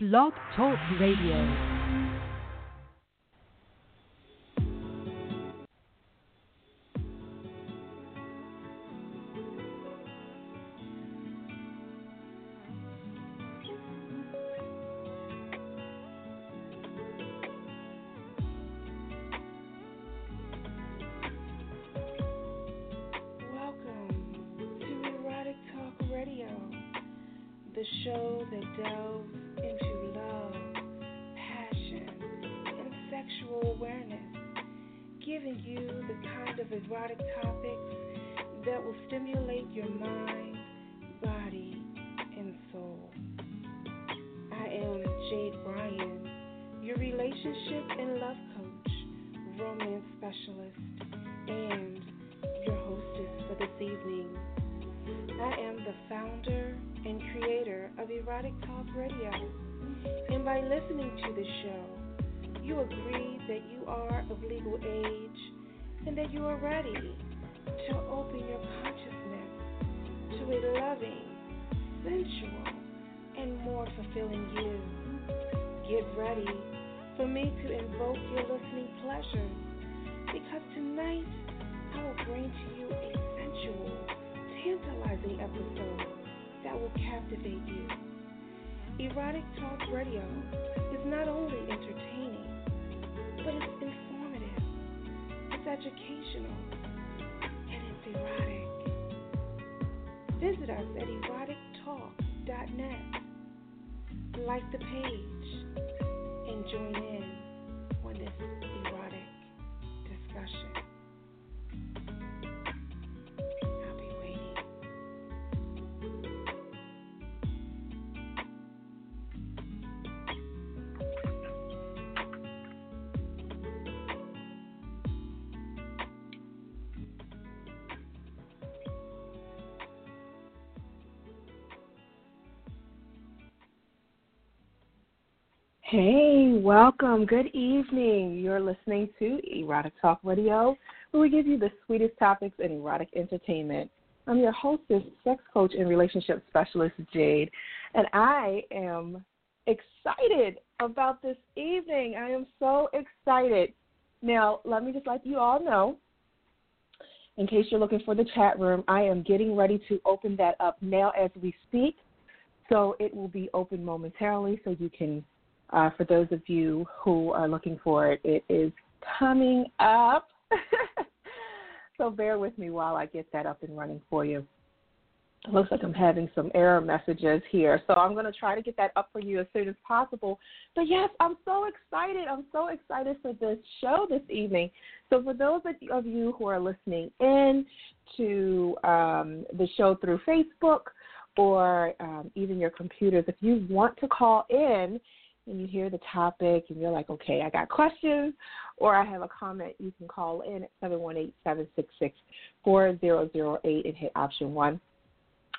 Blog Talk Radio. Radio is not only entertaining, but it's informative, it's educational, and it's erotic. Visit us at erotictalk.net. Like the page and join in on this erotic discussion. Hey, welcome. Good evening. You're listening to Erotic Talk Radio, where we give you the sweetest topics in erotic entertainment. I'm your hostess, sex coach, and relationship specialist, Jade, and I am excited about this evening. I am so excited. Now, let me just let you all know, in case you're looking for the chat room, I am getting ready to open that up now as we speak. So it will be open momentarily so you can uh, for those of you who are looking for it, it is coming up. so bear with me while I get that up and running for you. It looks like I'm having some error messages here. So I'm going to try to get that up for you as soon as possible. But yes, I'm so excited. I'm so excited for this show this evening. So for those of you who are listening in to um, the show through Facebook or um, even your computers, if you want to call in and you hear the topic and you're like, okay, I got questions or I have a comment, you can call in at 718 766 4008 and hit option one.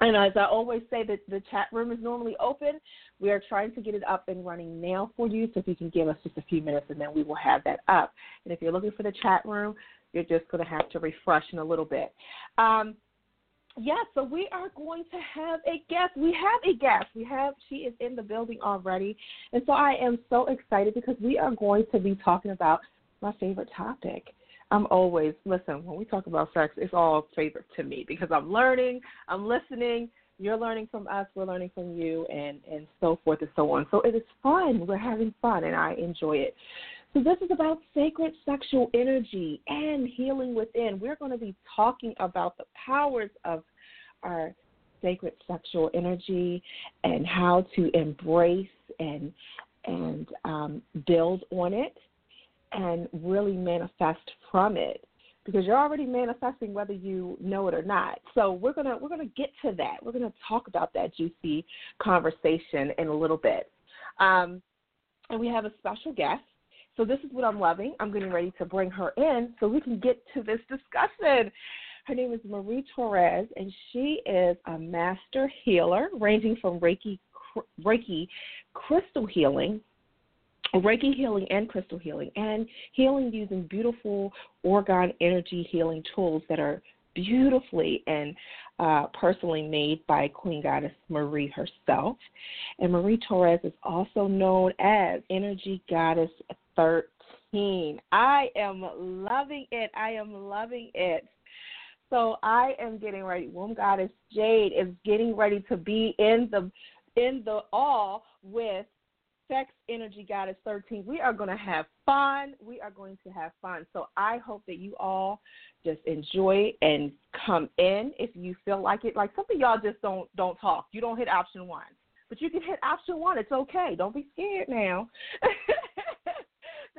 And as I always say, that the chat room is normally open. We are trying to get it up and running now for you. So if you can give us just a few minutes, and then we will have that up. And if you're looking for the chat room, you're just going to have to refresh in a little bit. Um, Yes, so we are going to have a guest. We have a guest. We have she is in the building already. And so I am so excited because we are going to be talking about my favorite topic. I'm always listen, when we talk about sex, it's all favorite to me because I'm learning, I'm listening, you're learning from us, we're learning from you and and so forth and so on. So it is fun. We're having fun and I enjoy it. So, this is about sacred sexual energy and healing within. We're going to be talking about the powers of our sacred sexual energy and how to embrace and and um, build on it and really manifest from it because you're already manifesting whether you know it or not. So we're gonna we're gonna get to that. We're gonna talk about that juicy conversation in a little bit. Um, and we have a special guest so this is what I'm loving. I'm getting ready to bring her in so we can get to this discussion. Her name is Mari Torres, and she is a master healer, ranging from Reiki, Reiki, crystal healing, Reiki healing and crystal healing, and healing using beautiful orgone energy healing tools that are beautifully and uh, personally made by Queen Goddess Mari herself. And Mari Torres is also known as Energy Goddess 13. I am loving it. I am loving it. So I am getting ready. Womb Goddess Jade is getting ready to be in the in the all with Sex Energy Goddess 13. We are going to have fun. We are going to have fun. So I hope that you all just enjoy and come in if you feel like it. Like some of y'all just don't don't talk. You don't hit option one, but you can hit option one. It's okay. Don't be scared now.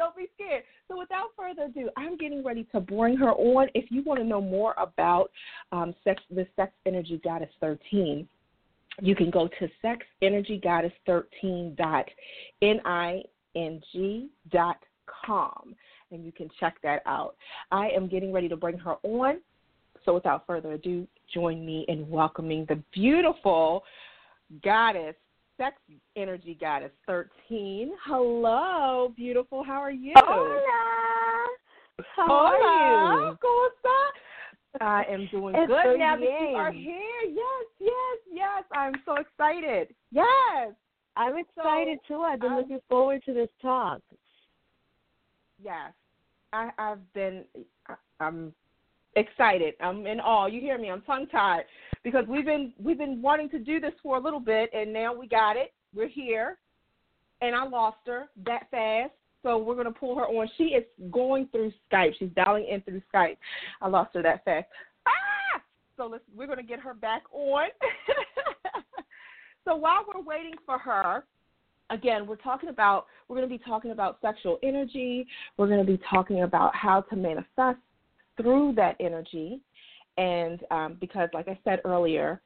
don't be scared. So without further ado, I'm getting ready to bring her on. If you want to know more about um, sex, the Sex Energy Goddess 13 you can go to sexenergygoddess13.ning.com and you can check that out. I am getting ready to bring her on. So without further ado, join me in welcoming the beautiful goddess, sex energy goddess 13. Hello, beautiful. How are you? Hola. How Hola. are you? ¿Cómo está? I am doing It's good so now that you are here. Yes, yes, yes. I'm so excited. Yes, I'm excited too. I've been um, looking forward to this talk. yes. I, I've been. I- I'm excited. I'm in awe. You hear me? I'm tongue tied because we've been we've been wanting to do this for a little bit, and now we got it. We're here, and I lost her that fast. So we're gonna pull her on. She is going through Skype. She's dialing in through Skype. I lost her that fast. Ah! So let's we're gonna get her back on. so while we're waiting for her, again, we're talking about we're going to be talking about sexual energy. We're going to be talking about how to manifest through that energy, and um, because, like I said earlier,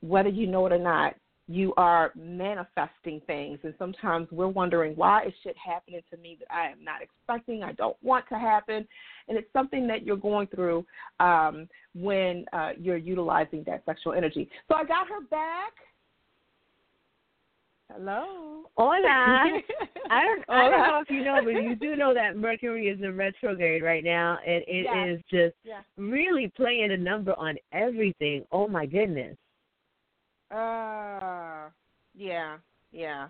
whether you know it or not, you are manifesting things, and sometimes we're wondering why is shit happening to me that I am not expecting, I don't want to happen, and it's something that you're going through um, when uh, you're utilizing that sexual energy. So I got her back. Hello. Hola. I don't, I don't know if you know, but you do know that Mercury is in retrograde right now, and it is Yes. just Yeah. really playing a number on everything. Oh my goodness. Uh, yeah, yeah,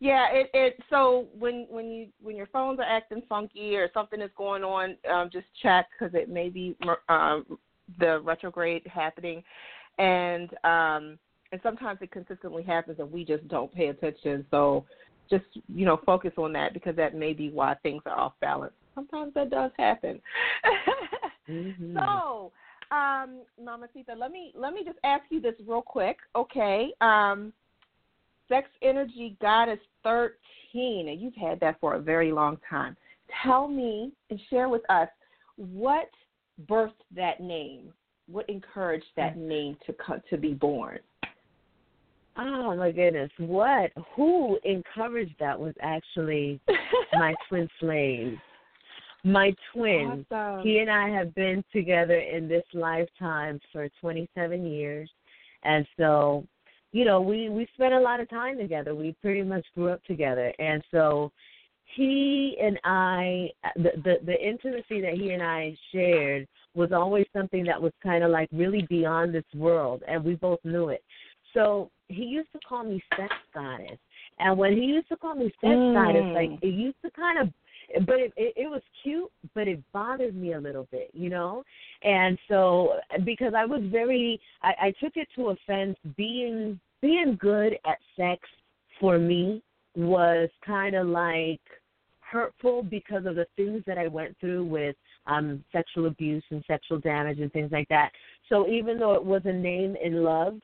yeah. It it so when when you when your phones are acting funky or something is going on, um, just check because it may be um, the retrograde happening, and um, and sometimes it consistently happens and we just don't pay attention. So just you know focus on that because that may be why things are off balance. Sometimes that does happen. Mhm. So, um, Mama Sita, let me let me just ask you this real quick, okay? Um, Sex Energy Goddess thirteen, and you've had that for a very long time. Tell me and share with us what birthed that name. What encouraged that name to to be born? Oh my goodness. What? Who encouraged that was actually my twin flame. My twin. Awesome. He and I have been together in this lifetime for 27 years, and so, you know, we we spent a lot of time together. We pretty much grew up together, and so, he and I, the the, the intimacy that he and I shared was always something that was kind of like really beyond this world, and we both knew it. So he used to call me sex goddess, and when he used to call me sex Mm. goddess, like it used to kind of but it, it it was cute but it bothered me a little bit you know? And so because i was very i i took it to offense being being good at sex for me was kind of like hurtful because of the things that i went through with um sexual abuse and sexual damage and things like that. So even though it was a name in love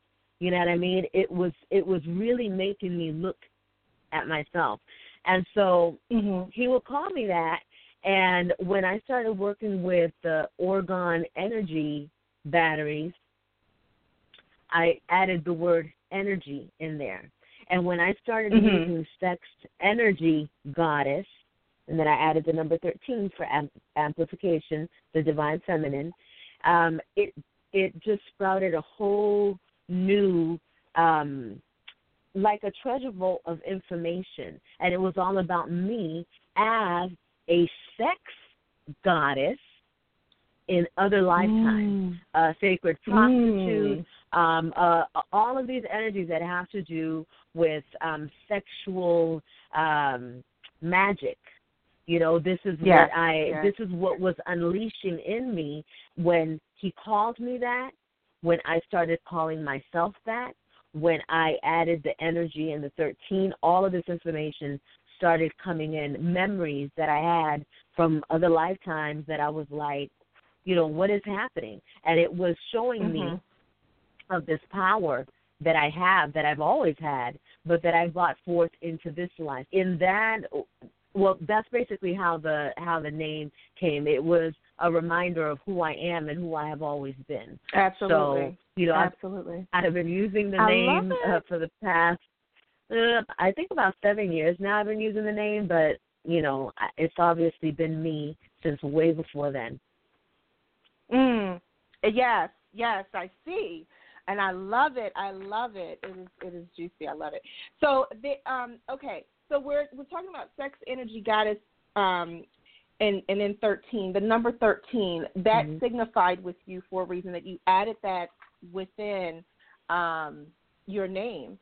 you know what i mean it was it was really making me look at myself and so Mm-hmm. he would call me that. And when I started working with the Orgone energy batteries, I added the word energy in there. And when I started Mhm. using sex energy goddess, and then I added the number 13 for amp- amplification, the divine feminine, um, it it just sprouted a whole new um, like a treasure vault of information and it was all about me as a sex goddess in other lifetimes. Mm. Uh, sacred prostitute, Mm. um, uh, all of these energies that have to do with um, sexual um, magic. You know, this is Yes, what I yes. this is what was unleashing in me when he called me that, when I started calling myself that, when I added the energy and the 13, all of this information started coming in, memories that I had from other lifetimes that I was like, you know, what is happening? And it was showing me Mhm. of this power that I have, that I've always had, but that I brought forth into this life. In that, well, that's basically how the how the name came. It was a reminder of who I am and who I have always been. Absolutely. So, you know, I've, Absolutely. I've been using the I name uh, for the past, uh, I think about seven years now. I've been using the name, but you know, it's obviously been me since way before then. Mm. Yes, yes, I see. And I love it. I love it. It is it is juicy. I love it. So the um okay, so we're we're talking about sex energy goddess um and and then 13, the number 13, that Mhm. signified with you for a reason that you added that within um your name.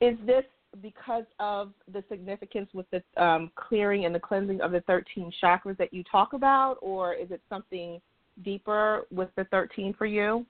Is this because of the significance with the um, clearing and the cleansing of the 13 chakras that you talk about, or is it something deeper with the 13 for you?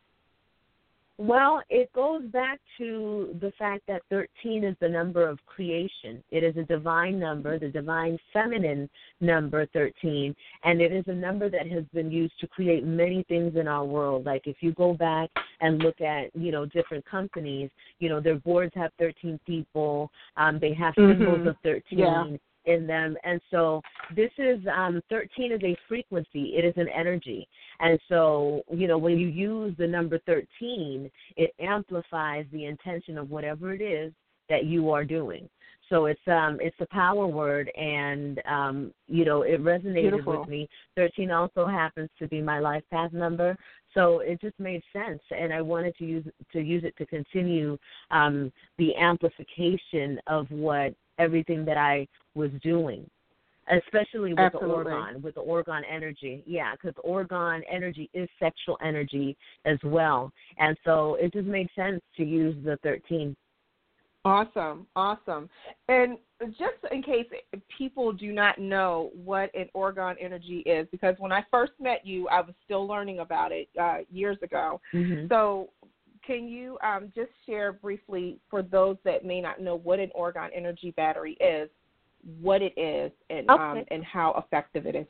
Well, it goes back to the fact that 13 is the number of creation. It is a divine number, the divine feminine number 13, and it is a number that has been used to create many things in our world. Like if you go back and look at, you know, different companies, you know, their boards have 13 people, um, they have symbols Mhm. of 13. Yeah. In them, and so this is um, 13 is a frequency. It is an energy, and so, you know, when you use the number 13, it amplifies the intention of whatever it is that you are doing. So it's um it's a power word and um you know it resonated Beautiful. with me. 13 also happens to be my life path number. So it just made sense and I wanted to use to use it to continue um the amplification of what everything that I was doing especially with Absolutely. the orgone, with the orgone energy. Yeah, because orgone energy is sexual energy as well, and so it just made sense to use the thirteen. Awesome, awesome. And just in case people do not know what an orgone energy is, because when I first met you, I was still learning about it uh, years ago. Mm-hmm. So, can you um, just share briefly for those that may not know what an orgone energy battery is, what it is, and um, and how effective it is?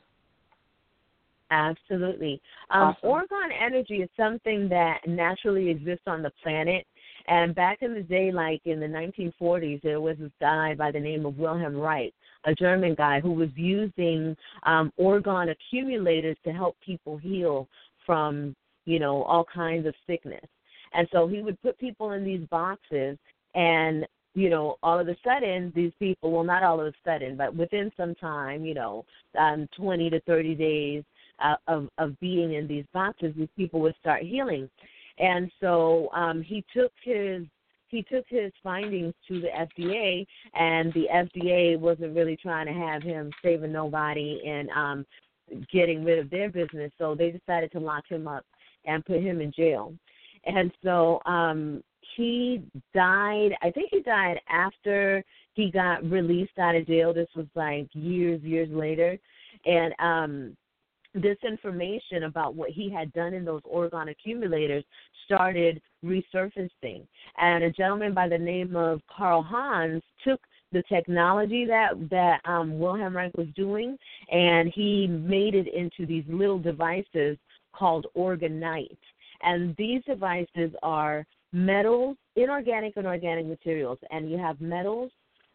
Absolutely. Um, Awesome. Orgone energy is something that naturally exists on the planet. And back in the day, like in the 1940s, there was this guy by the name of Wilhelm Reich, a German guy who was using um, orgone accumulators to help people heal from, you know, all kinds of sickness. And so he would put people in these boxes, and you know, all of a sudden, these people, well, not all of a sudden, but within some time, you know, um, 20 to 30 days, uh, of of being in these boxes, these people would start healing. And so um, he took his he took his findings to the FDA, and the FDA wasn't really trying to have him saving nobody and um, getting rid of their business. So they decided to lock him up and put him in jail. And so um, he died. I think he died after he got released out of jail. This was like years, years later, and um, this information about what he had done in those orgone accumulators started resurfacing. And a gentleman by the name of Karl Hans took the technology that that um, Wilhelm Reich was doing, and he made it into these little devices called Orgonite. And these devices are metals, inorganic and organic materials, and you have metals,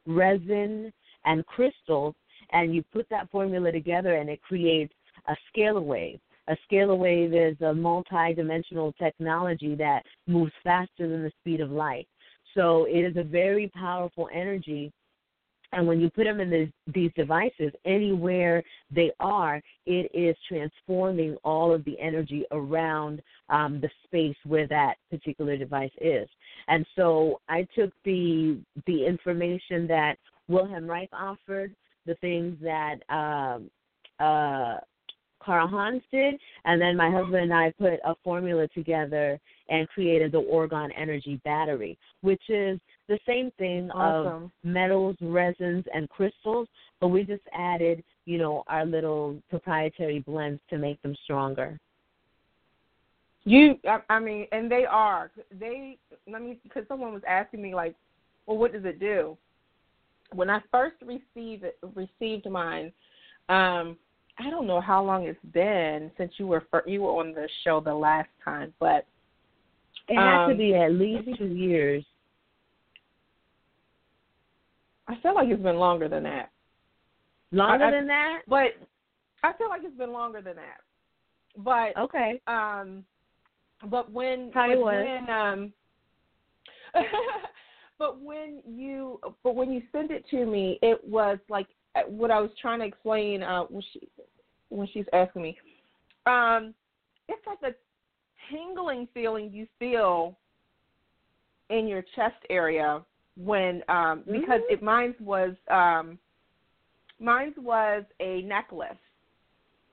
resin, and crystals, and you put that formula together, and it creates a scalar wave. A scalar wave is a multi-dimensional technology that moves faster than the speed of light. So it is a very powerful energy. And when you put them in these, these devices, anywhere they are, it is transforming all of the energy around um, the space where that particular device is. And so I took the the information that Wilhelm Reich offered, the things that um, uh, Karl Hans did, and then my husband and I put a formula together and created the Orgone Energy Battery, which is the same thing awesome. of metals, resins, and crystals, but we just added, you know, our little proprietary blends to make them stronger. You, I, I mean, and they are. They, let me, because someone was asking me like, well, what does it do? When I first received received mine, um, I don't know how long it's been since you were you were on the show the last time, but it had um, to be at least two years. I feel like it's been longer than that. Longer I, than that? But I feel like it's been longer than that. But okay. Um, but when Probably was. when um, but when you but when you sent it to me, it was like what I was trying to explain uh, when she when she's asking me. Um, it's like a tingling feeling you feel in your chest area when um because Mhm. it mine's was um mine was a necklace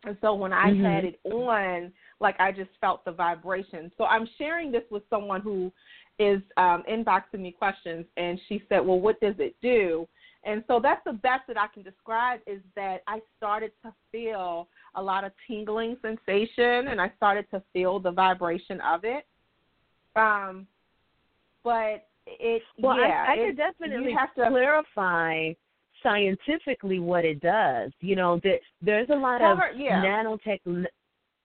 and so when i Mhm. had it on like i just felt the vibration so i'm sharing this with someone who is um inboxing me questions and she said well what does it do and so that's the best that i can describe is that i started to feel a lot of tingling sensation and i started to feel the vibration of it um but it Well, yeah I, I could definitely you have to clarify scientifically what it does. You know, that there's a lot of yeah. nanotech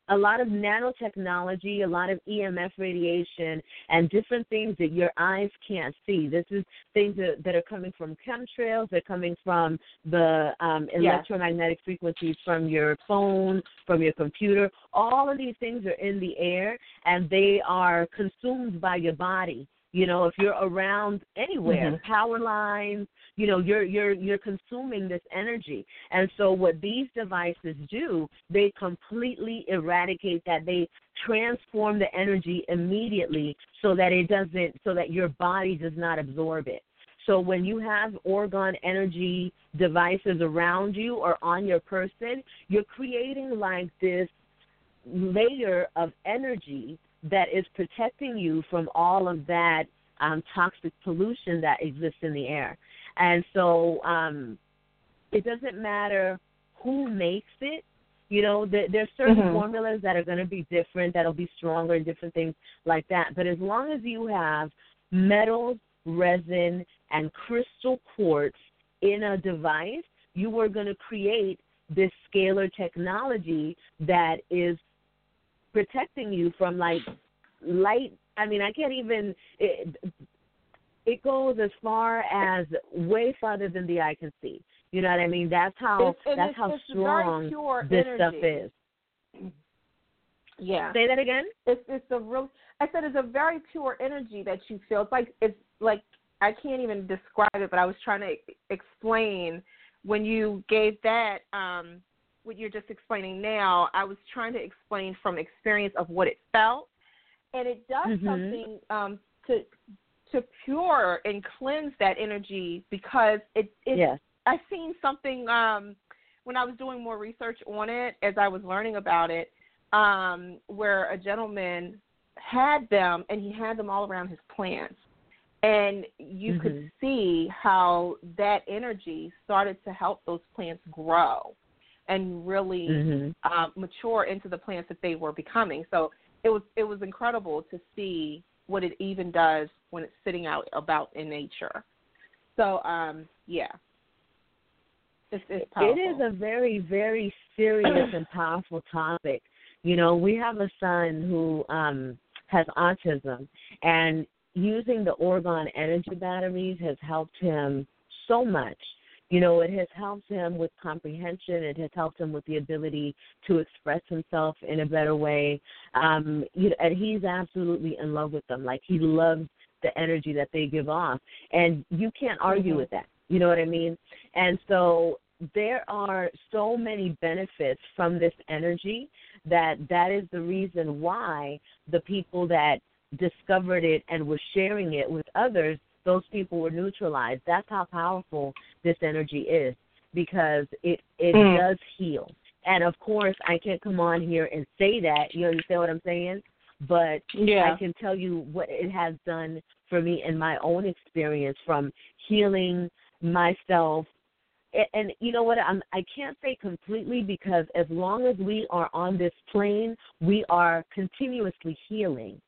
a lot of nanotechnology, a lot of EMF radiation, and different things that your eyes can't see. This is things that, that are coming from chemtrails, they're coming from the um, Yes. electromagnetic frequencies from your phone, from your computer. All of these things are in the air, and they are consumed by your body. You know, if you're around anywhere, Mhm. power lines, you know, you're you're you're consuming this energy. And so what these devices do, they completely eradicate that. They transform the energy immediately so that it doesn't so that your body does not absorb it. So when you have orgone energy devices around you or on your person, you're creating like this layer of energy that is protecting you from all of that um, toxic pollution that exists in the air. And so um, it doesn't matter who makes it. You know, there, there's certain Mhm. formulas that are going to be different, that'll be stronger, and different things like that. But as long as you have metals, resin, and crystal quartz in a device, you are going to create this scalar technology that is protecting you from like light. I mean, I can't even. It, it goes as far as way farther than the eye can see. You know what I mean? That's how It's- that's it's- how it's strong pure this energy. stuff is. yeah Say that again. it's it's a real I said it's a very pure energy that you feel. It's like it's like I can't even describe it, but I was trying to explain when you gave that um what you're just explaining now, I was trying to explain from experience of what it felt. And it does Mhm. something um to to pure and cleanse that energy because it it Yes. I seen something um when I was doing more research on it as I was learning about it, um, where a gentleman had them and he had them all around his plants. And you could Mhm. see how that energy started to help those plants grow and really Mhm. um, mature into the plants that they were becoming. So it was it was incredible to see what it even does when it's sitting out about in nature. So um, yeah, it's, it's. It is a very, very serious and powerful topic. You know, we have a son who um has autism and using the orgone energy batteries has helped him so much. You know, it has helped him with comprehension. It has helped him with the ability to express himself in a better way. Um, you know, and he's absolutely in love with them. Like he loves the energy that they give off, and you can't argue Mhm. with that. You know what I mean? And so there are so many benefits from this energy that that is the reason why the people that discovered it and were sharing it with others those people were neutralized that's how powerful this energy is because it it Mm. does heal And of course, I can't come on here and say that. You understand what I'm saying? But yeah. I can tell you what it has done for me in my own experience from healing myself. And, and you know what? I'm, I can't say completely because as long as we are on this plane, we are continuously healing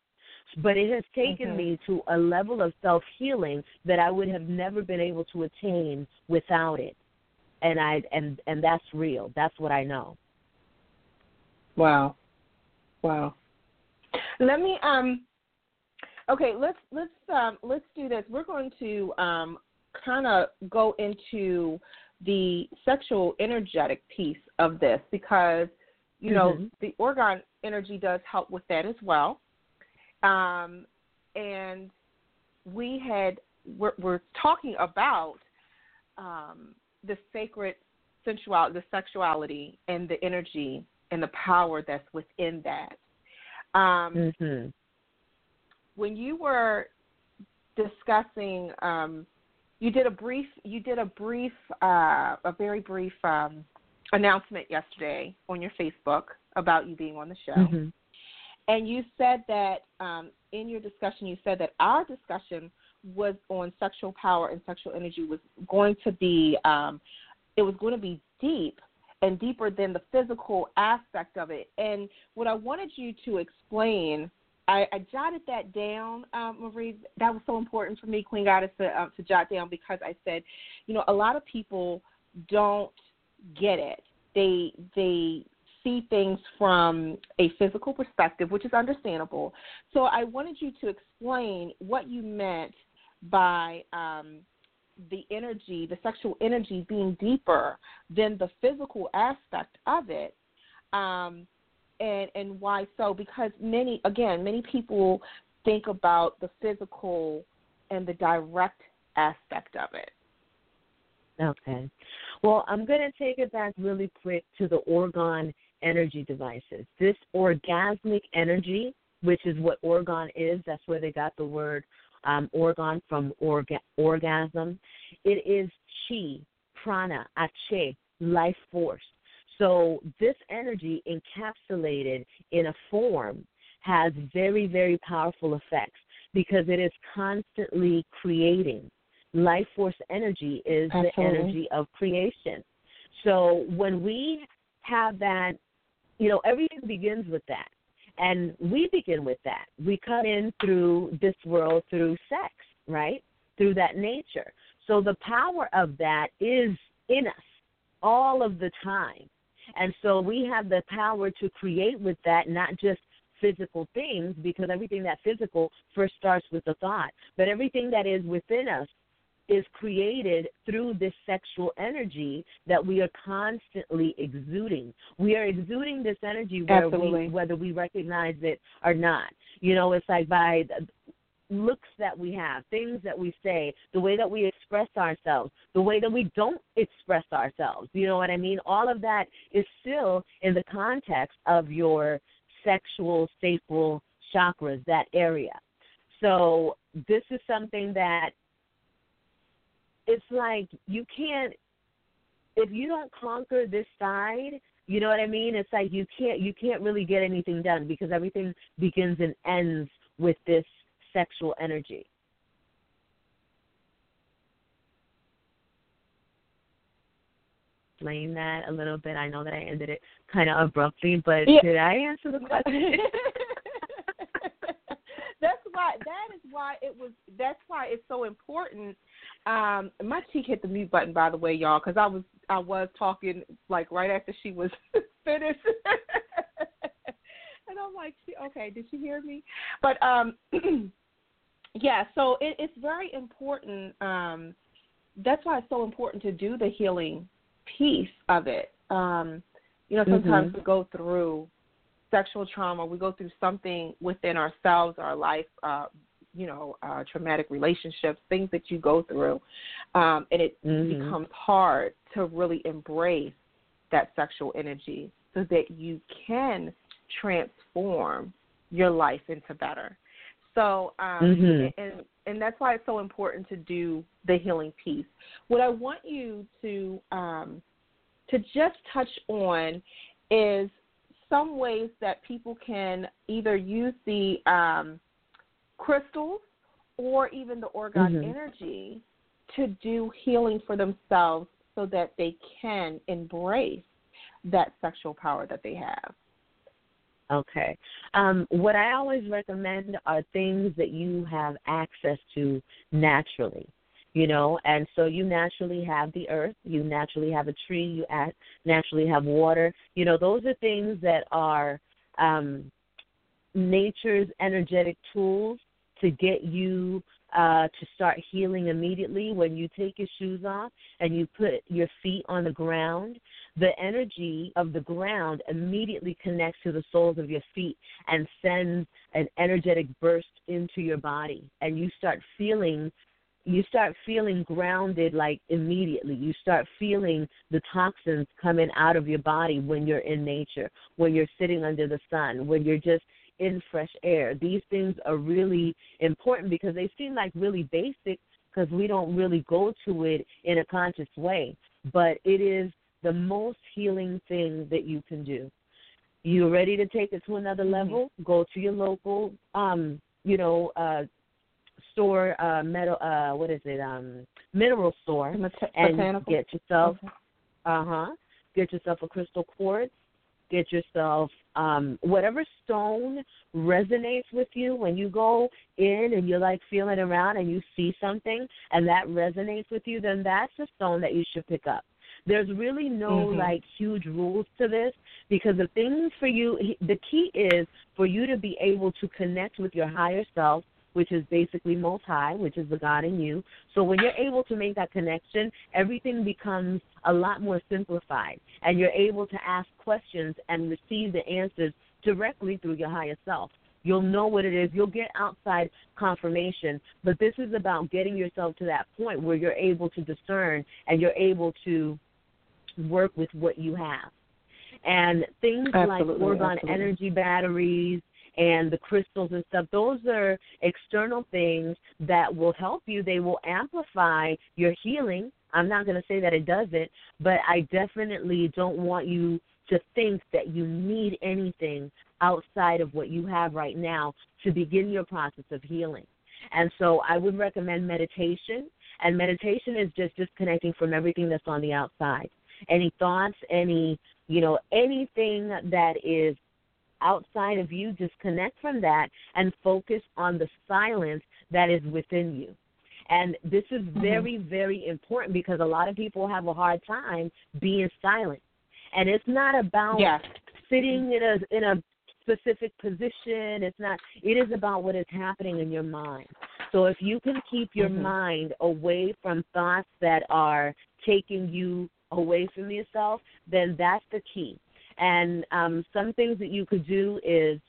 but it has taken mm-hmm. me to a level of self healing that I would have never been able to attain without it. And I and and that's real. That's what I know. Wow. Wow. Let me um okay, let's let's um let's do this. We're going to um kind of go into the sexual energetic piece of this because you know mm-hmm. the orgone energy does help with that as well um, and we had we're, we're talking about um, the sacred sensuality, the sexuality, and the energy and the power that's within that. Um, mm-hmm. When you were discussing, um, you did a brief, you did a brief, uh, a very brief um, announcement yesterday on your Facebook about you being on the show. Mm-hmm. And you said that um, in your discussion, you said that our discussion was on sexual power and sexual energy was going to be, um, it was going to be deep and deeper than the physical aspect of it. And what I wanted you to explain, I, I jotted that down, um, Mari. That was so important for me, Queen Goddess, to, uh, to jot down because I said, you know, a lot of people don't get it. They they see things from a physical perspective, which is understandable. So I wanted you to explain what you meant by um, the energy, the sexual energy being deeper than the physical aspect of it. Um, and and why so? Because many again, many people think about the physical and the direct aspect of it. Okay. Well, I'm going to take it back really quick to the orgone energy devices. This orgasmic energy, which is what orgone is, that's where they got the word um, from orga- orgasm. It is chi, prana, ache, life force. So this energy encapsulated in a form has very, very powerful effects because it is constantly creating. Life force energy is Absolutely. the energy of creation. So when we have that you know, everything begins with that. And we begin with that. We come in through this world through sex, right? Through that nature. So the power of that is in us all of the time. And so we have the power to create with that, not just physical things, because everything that physical first starts with the thought. But everything that is within us is created through this sexual energy that we are constantly exuding. We are exuding this energy whether we, whether we recognize it or not. You know, it's like by looks that we have, things that we say, the way that we express ourselves, the way that we don't express ourselves. You know what I mean? All of that is still in the context of your sexual sacral chakras, that area. So this is something that it's like you can't if you don't conquer this side you know what i mean? It's like you can't you can't really get anything done because everything begins and ends with this sexual energy. Explain that a little bit. I know that i ended it kind of abruptly but yeah. did i answer the question that's why that is why it was that's why it's so important um, my cheek hit the mute button, by the way, y'all, because I was I was talking like right after she was finished, and I'm like, she, okay, did she hear me? But um, yeah, so it, it's very important. Um, that's why it's so important to do the healing piece of it. Um, you know, sometimes mm-hmm. we go through sexual trauma, we go through something within ourselves, our life, uh, you know, uh, traumatic relationships, things that you go through, um, and it mm-hmm. becomes hard to really embrace that sexual energy so that you can transform your life into better. So, um, mm-hmm. and and that's why it's so important to do the healing piece. What I want you to um, to just touch on is some ways that people can either use the um, crystals or even the orgone Mhm. energy to do healing for themselves so that they can embrace that sexual power that they have. Okay. Um, what I always recommend are things that you have access to naturally, you know, and so you naturally have the earth, you naturally have a tree, you naturally have water. You know, those are things that are um, nature's energetic tools to get you uh, to start healing immediately when you take your shoes off and you put your feet on the ground the energy of the ground immediately connects to the soles of your feet and sends an energetic burst into your body and you start feeling you start feeling grounded like immediately you start feeling the toxins coming out of your body when you're in nature when you're sitting under the sun when you're just in fresh air these things are really important because they seem like really basic because we don't really go to it in a conscious way but it is the most healing thing that you can do. You're ready to take it to another level? Go to your local, um, you know, uh, store, uh, metal, uh, what is it, um, mineral store, Bot- and botanical? get yourself, Okay. uh huh, get yourself a crystal quartz. Get yourself um, whatever stone resonates with you when you go in and you're like feeling around and you see something and that resonates with you, then that's a stone that you should pick up. There's really no Mhm. like huge rules to this because the thing for you, the key is for you to be able to connect with your higher self, which is basically multi, which is the God in you. So when you're able to make that connection, everything becomes a lot more simplified and you're able to ask questions and receive the answers directly through your higher self. You'll know what it is. You'll get outside confirmation, but this is about getting yourself to that point where you're able to discern and you're able to work with what you have. And things Absolutely, like absolutely. energy batteries and the crystals and stuff, those are external things that will help you. They will amplify your healing. I'm not going to say that it doesn't, but I definitely don't want you to think that you need anything outside of what you have right now to begin your process of healing. And so I would recommend meditation. And meditation is just disconnecting from everything that's on the outside. Any thoughts, any, you know, anything that is outside of you, disconnect from that and focus on the silence that is within you. And this is very, very important because a lot of people have a hard time being silent. And it's not about Yes. sitting in a in a specific position. It's not it is about what is happening in your mind. So if you can keep your Mhm. mind away from thoughts that are taking you away from yourself, then that's the key. And um, some things that you could do is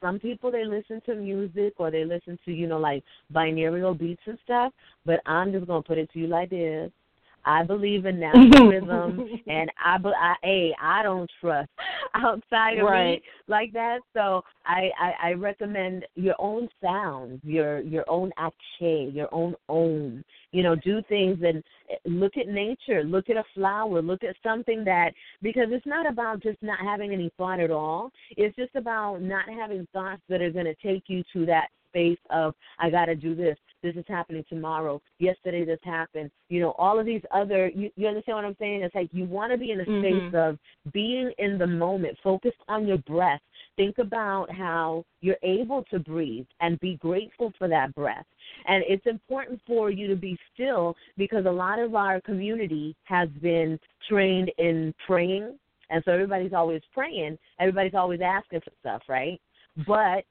some people they listen to music or they listen to you know like binaural beats and stuff. But I'm just gonna put it to you like this: I believe in natural rhythm, and I, I, hey, I don't trust outside of me like that. So I, I, I recommend your own sounds, your your own ache, your own own. You know, do things and eh, look at nature, look at a flower, look at something that because it's not about just not having any thought at all. It's just about not having thoughts that are going to take you to that space of I got to do this. This is happening tomorrow. Yesterday this happened. You know, all of these other. You, you understand what I'm saying? It's like you want to be in a space Mhm. of being in the moment, focused on your breath. Think about how you're able to breathe and be grateful for that breath. And it's important for you to be still because a lot of our community has been trained in praying. And so everybody's always praying. Everybody's always asking for stuff, right? But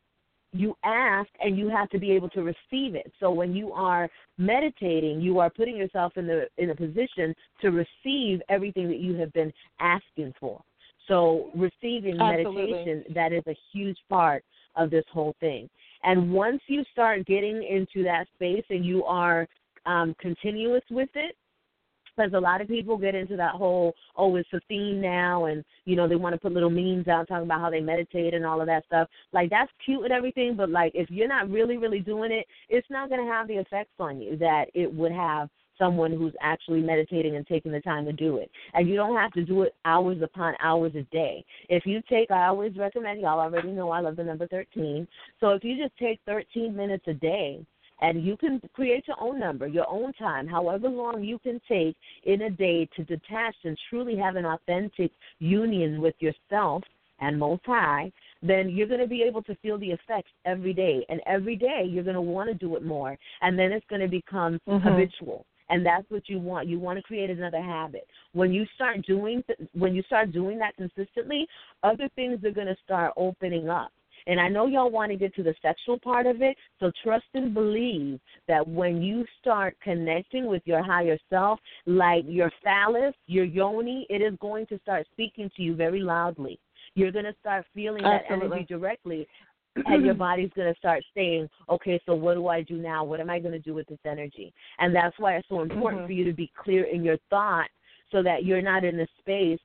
you ask and you have to be able to receive it. So when you are meditating, you are putting yourself in the in a position to receive everything that you have been asking for. So receiving Absolutely. meditation that is a huge part of this whole thing. And once you start getting into that space and you are um, continuous with it, because a lot of people get into that whole oh it's a theme now and you know they want to put little memes out talking about how they meditate and all of that stuff like that's cute and everything but like if you're not really really doing it it's not going to have the effects on you that it would have someone who's actually meditating and taking the time to do it. And you don't have to do it hours upon hours a day. If you take, I always recommend, y'all already know I love the number 13. So if you just take 13 minutes a day, and you can create your own number, your own time, however long you can take in a day to detach and truly have an authentic union with yourself and Most High, then you're going to be able to feel the effects every day. And every day you're going to want to do it more. And then it's going to become mm-hmm. habitual. And that's what you want. You want to create another habit. When you start doing th- when you start doing that consistently, other things are going to start opening up. And I know y'all want to get to the sexual part of it, so trust and believe that when you start connecting with your higher self, like your phallus, your yoni, it is going to start speaking to you very loudly. You're going to start feeling that energy directly, and your body's going to start saying, okay, so what do I do now? What am I going to do with this energy? And that's why it's so important mm-hmm. for you to be clear in your thought so that you're not in a space.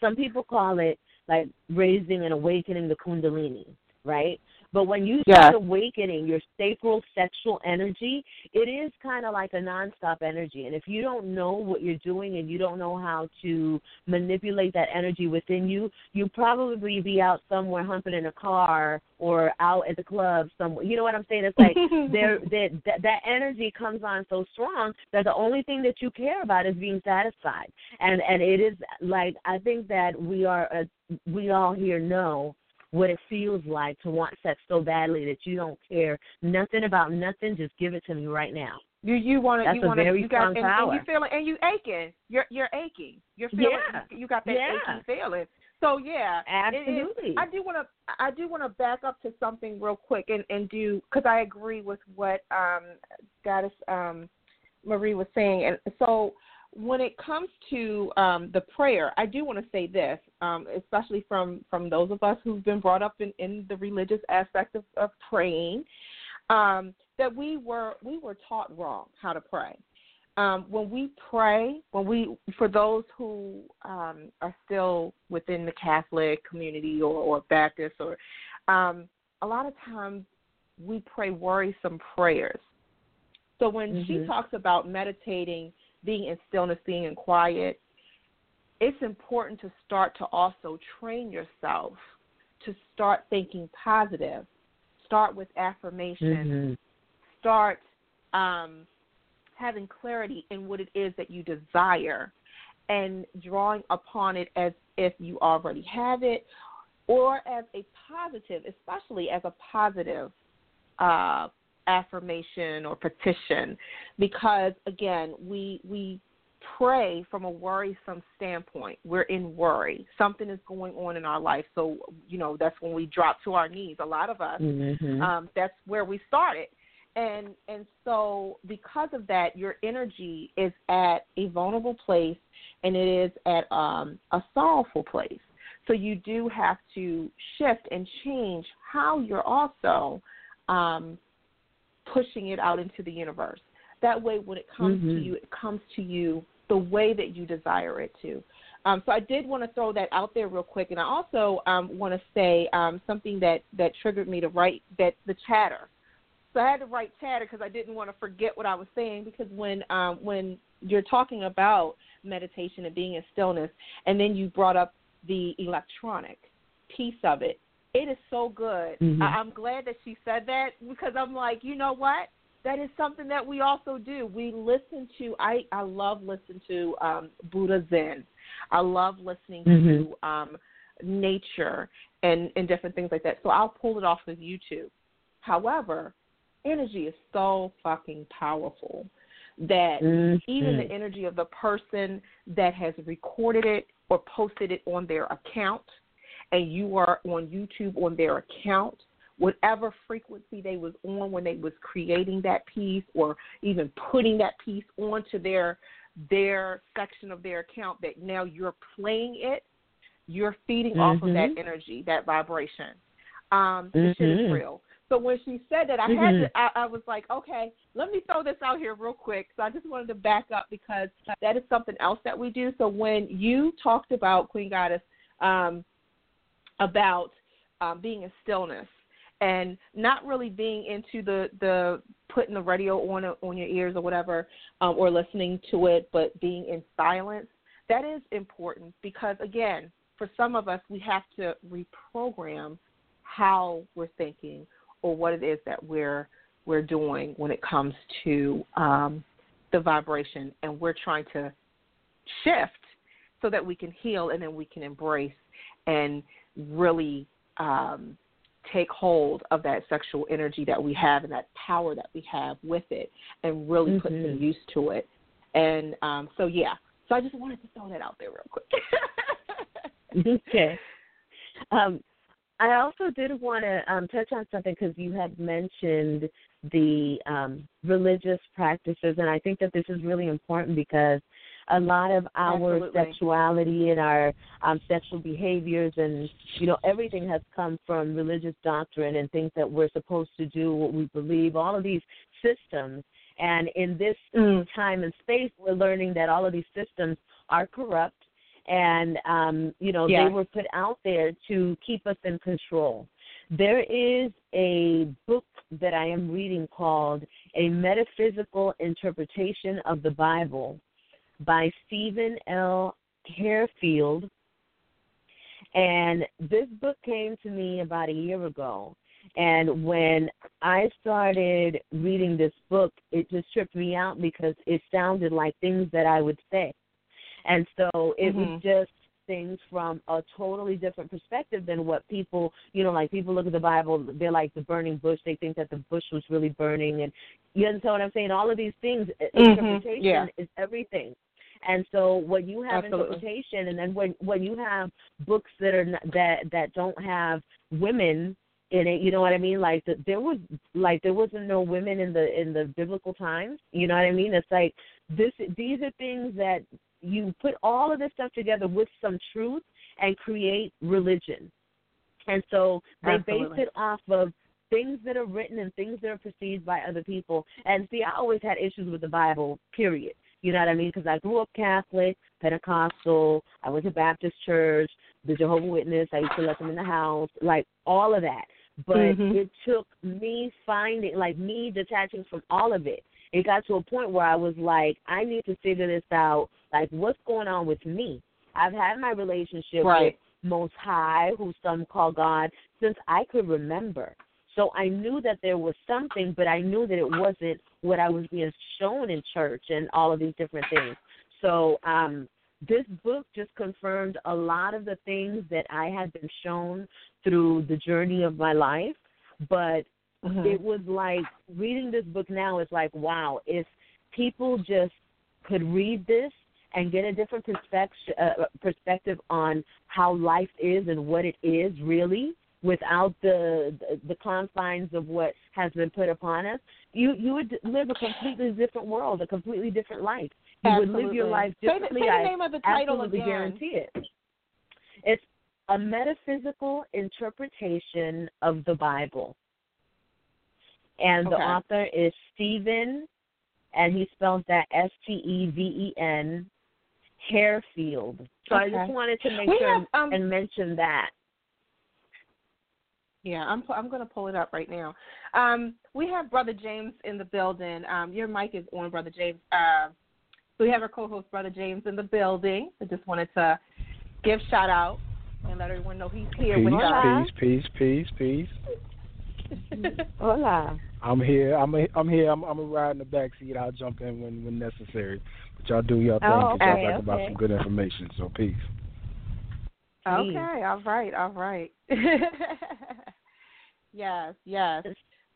Some people call it like raising and awakening the Kundalini, right? But when you start yes. awakening your sacral sexual energy, it is kind of like a nonstop energy. And if you don't know what you're doing and you don't know how to manipulate that energy within you, you probably be out somewhere humping in a car or out at the club somewhere. You know what I'm saying? It's like there that that energy comes on so strong that the only thing that you care about is being satisfied. And and it is like I think that we are a, we all here know what it feels like to want sex so badly that you don't care nothing about nothing. Just give it to me right now. You you want to you want to you got and, and you feeling and you aching. You're you're aching. You're feeling. Yeah. You got that yeah. aching feeling. So yeah, absolutely. I do want to I do want to back up to something real quick and and do because I agree with what um Goddess um Mari was saying and so when it comes to um, the prayer, I do want to say this, um, especially from from those of us who've been brought up in, in the religious aspect of, of praying, um, that we were we were taught wrong how to pray. Um, when we pray, when we for those who um, are still within the Catholic community or, or Baptist or um, a lot of times we pray worrisome prayers. So when mm-hmm. she talks about meditating being in stillness, being in quiet, it's important to start to also train yourself to start thinking positive. Start with affirmation. Mm-hmm. Start um, having clarity in what it is that you desire and drawing upon it as if you already have it or as a positive, especially as a positive uh, affirmation or petition because again we we pray from a worrisome standpoint. We're in worry. Something is going on in our life. So you know that's when we drop to our knees. A lot of us mm-hmm. um, that's where we started. And and so because of that your energy is at a vulnerable place and it is at um, a sorrowful place. So you do have to shift and change how you're also um, pushing it out into the universe. That way, when it comes mm-hmm. to you, it comes to you the way that you desire it to. Um, so I did want to throw that out there real quick, and I also um, want to say um, something that that triggered me to write that the chatter. So I had to write chatter because I didn't want to forget what I was saying. Because when um, when you're talking about meditation and being in stillness, and then you brought up the electronic piece of it, it is so good. Mm-hmm. I- I'm glad that she said that because I'm like, you know what? That is something that we also do. We listen to. I I love listening to um, Buddha Zen. I love listening mm-hmm. to um, nature and and different things like that. So I'll pull it off of YouTube. However, energy is so fucking powerful that mm-hmm. even the energy of the person that has recorded it or posted it on their account and you are on YouTube on their account, whatever frequency they was on when they was creating that piece or even putting that piece onto their their section of their account that now you're playing it, you're feeding mm-hmm. off of that energy, that vibration. Um, mm-hmm. This shit is real. So when she said that, I mm-hmm. had to. I, I was like, okay, let me throw this out here real quick. So I just wanted to back up because that is something else that we do. So when you talked about Queen Goddess, um, about um, being in stillness and not really being into the the putting the radio on on your ears or whatever, um, or listening to it, but being in silence. That is important because again, for some of us, we have to reprogram how we're thinking or what it is that we're we're doing when it comes to um, the vibration, and we're trying to shift so that we can heal and then we can embrace and really um, take hold of that sexual energy that we have and that power that we have with it and really mm-hmm. put some use to it. And um, so, yeah, so I just wanted to throw that out there real quick. okay. Um, I also did want to um, touch on something because you had mentioned the um, religious practices, and I think that this is really important because a lot of our Absolutely. sexuality and our um, sexual behaviors and you know everything has come from religious doctrine and things that we're supposed to do what we believe all of these systems and in this mm. time and space we're learning that all of these systems are corrupt and um you know yeah. they were put out there to keep us in control there is a book that I am reading called A Metaphysical Interpretation of the Bible by Steven L. Hairfield. And this book came to me about a year ago. And when I started reading this book, it just tripped me out because it sounded like things that I would say. And so it mm-hmm. was just things from a totally different perspective than what people, you know, like people look at the Bible, they're like the burning bush. They think that the bush was really burning, and you understand what I'm saying? All of these things, mm-hmm. interpretation yeah. is everything. And so when you have Absolutely. interpretation, and then when when you have books that are not, that that don't have women in it, you know what I mean? Like the, there was like there wasn't no women in the in the biblical times. You know what I mean? It's like this. These are things that you put all of this stuff together with some truth and create religion. And so they Absolutely. base it off of things that are written and things that are perceived by other people. And see, I always had issues with the Bible, period. You know what I mean? Because I grew up Catholic, Pentecostal. I went to Baptist church, the Jehovah Witness. I used to let them in the house, like all of that. But mm-hmm. it took me finding, like me detaching from all of it. It got to a point where I was like, I need to figure this out. Like, what's going on with me? I've had my relationship right. with Most High, who some call God, since I could remember. So I knew that there was something, but I knew that it wasn't what I was being shown in church and all of these different things. So um, this book just confirmed a lot of the things that I had been shown through the journey of my life. But mm-hmm. it was like reading this book now is like, wow, if people just could read this and get a different perspective uh, perspective on how life is and what it is really without the, the the confines of what has been put upon us, you you would live a completely different world, a completely different life. You Absolutely. would live your life differently. Say the, say the name of the title absolutely again. guarantee it. It's a metaphysical interpretation of the Bible, and the author is Steven, and he spells that S T E V E N Hairfield. So I just wanted to make We sure have, um, and mention that. Yeah, I'm I'm going to pull it up right now. Um, we have Brother James in the building. Um, your mic is on, Brother James. Uh, so we have our co-host, Brother James, in the building. I just wanted to give shout out and let everyone know he's here peace, with us. peace, peace, peace, peace. Hola. I'm here. I'm a, I'm here. I'm I'm a ride in the back seat. I'll jump in when when necessary. But y'all do your thing. Oh, 'cause y'all okay, talk about some good information. So peace. Okay, all right, all right. yes, yes.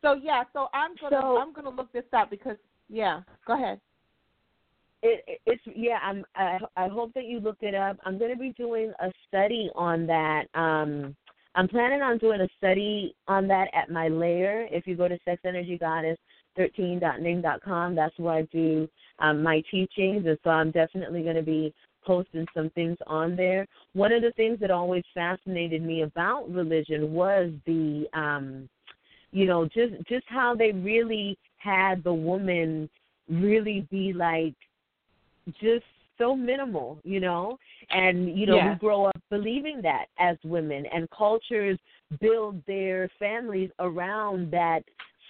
So yeah, so I'm gonna So- I'm gonna look this up because yeah. Go ahead. It, it- it's yeah. I'm. I, I hope that you looked it up. I'm going to be doing a study on that. Um, I'm planning on doing a study on that at my lair. If you go to sexenergygoddess13.ning.com, that's where I do um, my teachings, and so I'm definitely going to be posting some things on there. One of the things that always fascinated me about religion was the, um, you know, just just how they really had the woman really be like just so minimal, you know? And, you know, Yeah. we grow up believing that as women and cultures build their families around that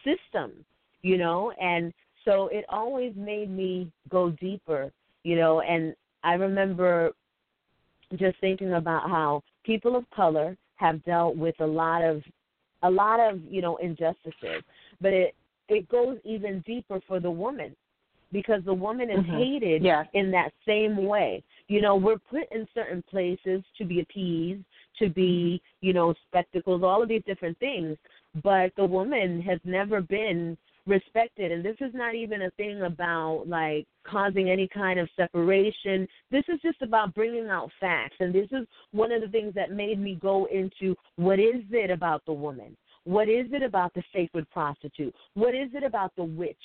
system. you know, and so it always made me go deeper, you know, and I remember just thinking about how people of color have dealt with a lot of a lot of, you know, injustices. But it it goes even deeper for the woman because the woman is Mhm. hated Yes. in that same way. You know, we're put in certain places to be appeased, to be, you know, spectacles, all of these different things. But the woman has never been respected. And this is not even a thing about like causing any kind of separation. This is just about bringing out facts. And this is one of the things that made me go into what is it about the woman? What is it about the sacred prostitute? What is it about the witch?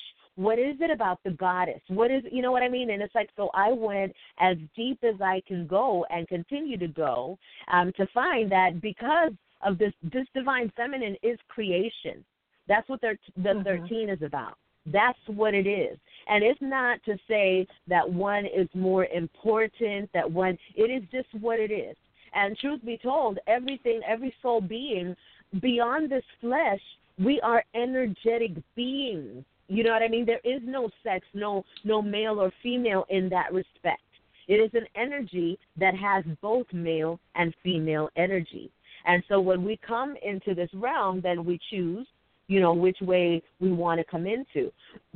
What is it about the goddess? What is you know what I mean? And it's like so I went as deep as I can go and continue to go um, to find that because of this this divine feminine is creation. That's what thir- the Mhm. 13 is about. That's what it is. And it's not to say that one is more important, that one, it is just what it is. And truth be told, everything, every soul being beyond this flesh, we are energetic beings. You know what I mean? There is no sex, no no male or female in that respect. It is an energy that has both male and female energy. And so when we come into this realm, then we choose, you know, which way we want to come into.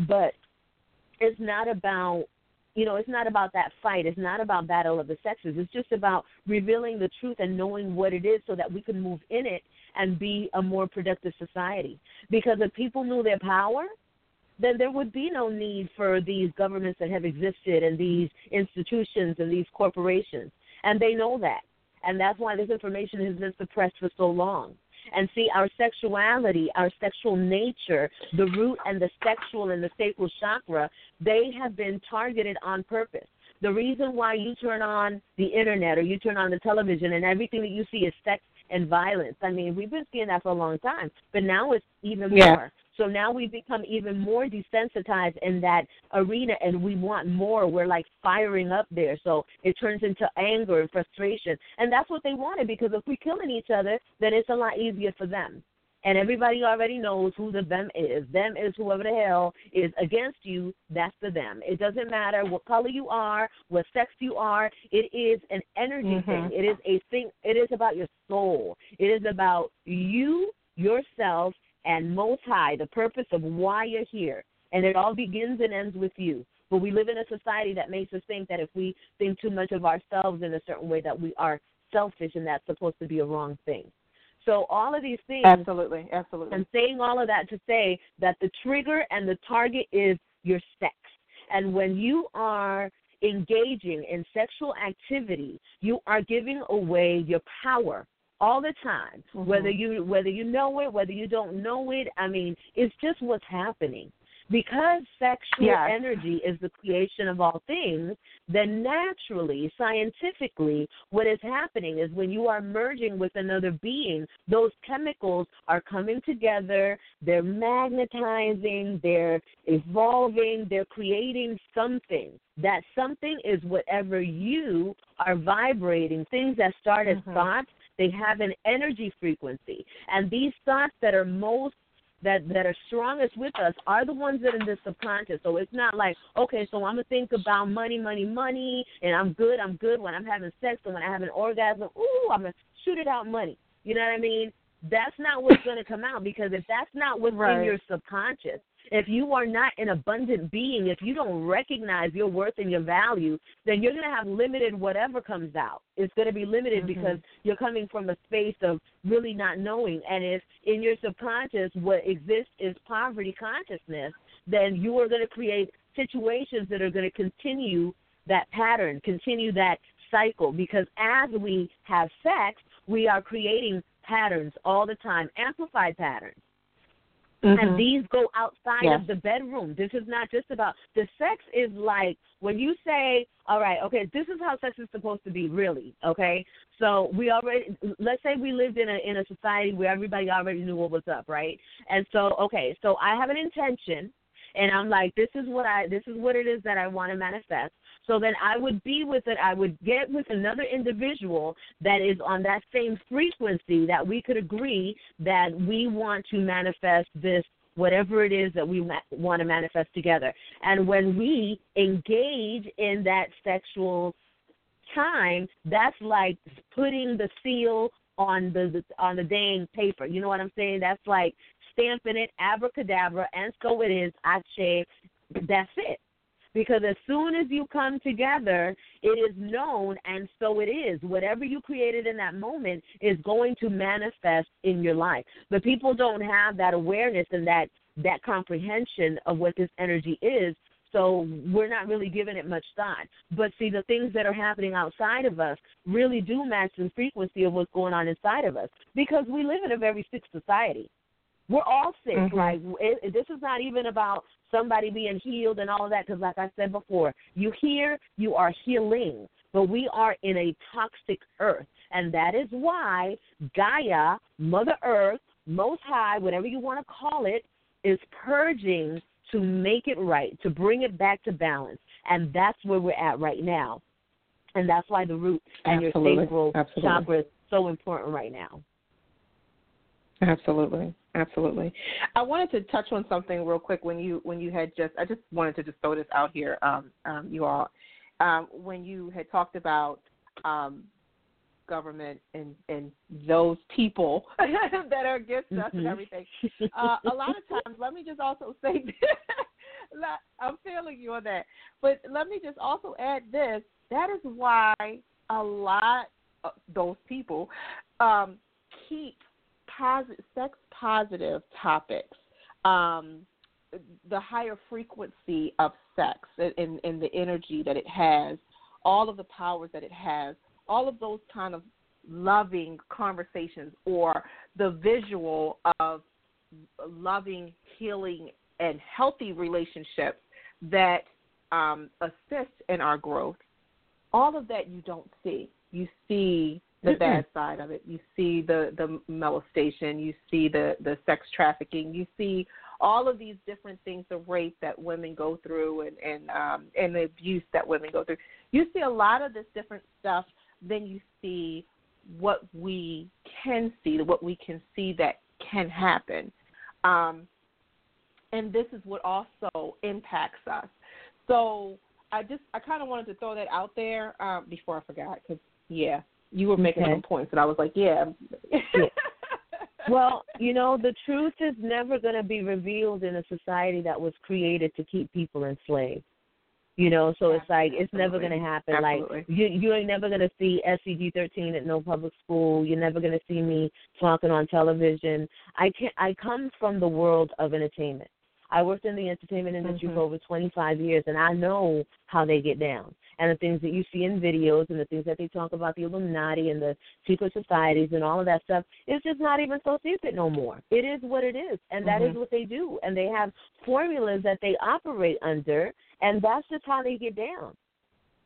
But it's not about you know, it's not about that fight. It's not about battle of the sexes. It's just about revealing the truth and knowing what it is so that we can move in it and be a more productive society. Because if people knew their power, then there would be no need for these governments that have existed and these institutions and these corporations. And they know that. And that's why this information has been suppressed for so long. And see, our sexuality, our sexual nature, the root and the sexual and the sacral chakra, they have been targeted on purpose. The reason why you turn on the internet or you turn on the television and everything that you see is sex and violence. I mean, we've been seeing that for a long time, but now it's even Yeah. more. So now we've become even more desensitized in that arena and we want more. We're like firing up there. So it turns into anger and frustration. And that's what they wanted because if we're killing each other, then it's a lot easier for them. And everybody already knows who the them is. Them is whoever the hell is against you, that's the them. It doesn't matter what color you are, what sex you are. It is an energy Mhm. thing. It is a thing it is about your soul. It is about you, yourself, and Most High, the purpose of why you're here. And it all begins and ends with you. But we live in a society that makes us think that if we think too much of ourselves in a certain way, that we are selfish, and that's supposed to be a wrong thing. So all of these things, Absolutely, absolutely. I'm saying all of that to say that the trigger and the target is your sex. And when you are engaging in sexual activity, you are giving away your power all the time. Mhm. Whether you whether you know it, whether you don't know it, I mean, it's just what's happening. Because sexual Yes. energy is the creation of all things, then naturally, scientifically, what is happening is when you are merging with another being, those chemicals are coming together, they're magnetizing, they're evolving, they're creating something. That something is whatever you are vibrating, things that start as Mhm. thoughts, they have an energy frequency. And these thoughts that are most that that are strongest with us are the ones that are in the subconscious. So it's not like, okay, so I'm gonna think about money, money, money, and I'm good, I'm good when I'm having sex, and when I have an orgasm, ooh, I'm gonna shoot it out money. You know what I mean? That's not what's gonna come out because if that's not what's Right. in your subconscious, if you are not an abundant being, if you don't recognize your worth and your value, then you're going to have limited whatever comes out. It's going to be limited Mhm. because you're coming from a space of really not knowing. And if in your subconscious what exists is poverty consciousness, then you are going to create situations that are going to continue that pattern, continue that cycle. Because as we have sex, we are creating patterns all the time, amplified patterns. Mhm. And these go outside Yes. of the bedroom. This is not just about the sex is like when you say, All right, okay, this is how sex is supposed to be really, okay? So we already let's say we lived in a in a society where everybody already knew what was up, right? And so okay, so I have an intention and I'm like, This is what I this is what it is that I want to manifest. So then I would be with it, I would get with another individual that is on that same frequency that we could agree that we want to manifest this whatever it is that we want to manifest together. And when we engage in that sexual time, that's like putting the seal on the on the dang paper. You know what I'm saying? That's like stamping it, abracadabra, and so it is. I say That's it. Because as soon as you come together, it is known, and so it is. Whatever you created in that moment is going to manifest in your life. But people don't have that awareness and that that comprehension of what this energy is. So we're not really giving it much thought. But see, the things that are happening outside of us really do match the frequency of what's going on inside of us because we live in a very sick society. We're all sick. Mhm. Like it, this is not even about somebody being healed and all of that. Because, like I said before, you hear you are healing, but we are in a toxic earth, and that is why Gaia, Mother Earth, Most High, whatever you want to call it, is purging to make it right, to bring it back to balance, and that's where we're at right now. And that's why the root and Absolutely. your sacral Absolutely. chakra is so important right now. Absolutely, absolutely. I wanted to touch on something real quick when you when you had just I just wanted to just throw this out here, um, um, you all, um, when you had talked about um, government and and those people that are against us and Mhm. everything. Uh, a lot of times, let me just also say, let- I'm feeling you on that, but let me just also add this. That is why a lot of those people um, keep sex positive topics, um, the higher frequency of sex and, and the energy that it has, all of the powers that it has, all of those kind of loving conversations or the visual of loving, healing, and healthy relationships that um, assist in our growth. All of that you don't see. You see the Mm-mm. bad side of it. You see the the molestation. You see the the sex trafficking. You see all of these different things, the rape that women go through, and and um, and the abuse that women go through. You see a lot of this different stuff. Then you see what we can see, what we can see that can happen. Um, and this is what also impacts us. So I just I kind of wanted to throw that out there um, before I forgot because yeah, you were making Okay. some points and I was like yeah. Well, you know, the truth is never going to be revealed in a society that was created to keep people enslaved. You know, so it's like it's never going to happen. Absolutely. Like you, you ain't never going to see SCG thirteen at no public school. You're never going to see me talking on television. I can not I come from the world of entertainment. I worked in the entertainment industry Mhm. for over 25 years, and I know how they get down. And the things that you see in videos and the things that they talk about the Illuminati and the secret societies and all of that stuff, it's just not even so secret no more. It is what it is, and that is Mhm. what they do. And they have formulas that they operate under, and that's just how they get down.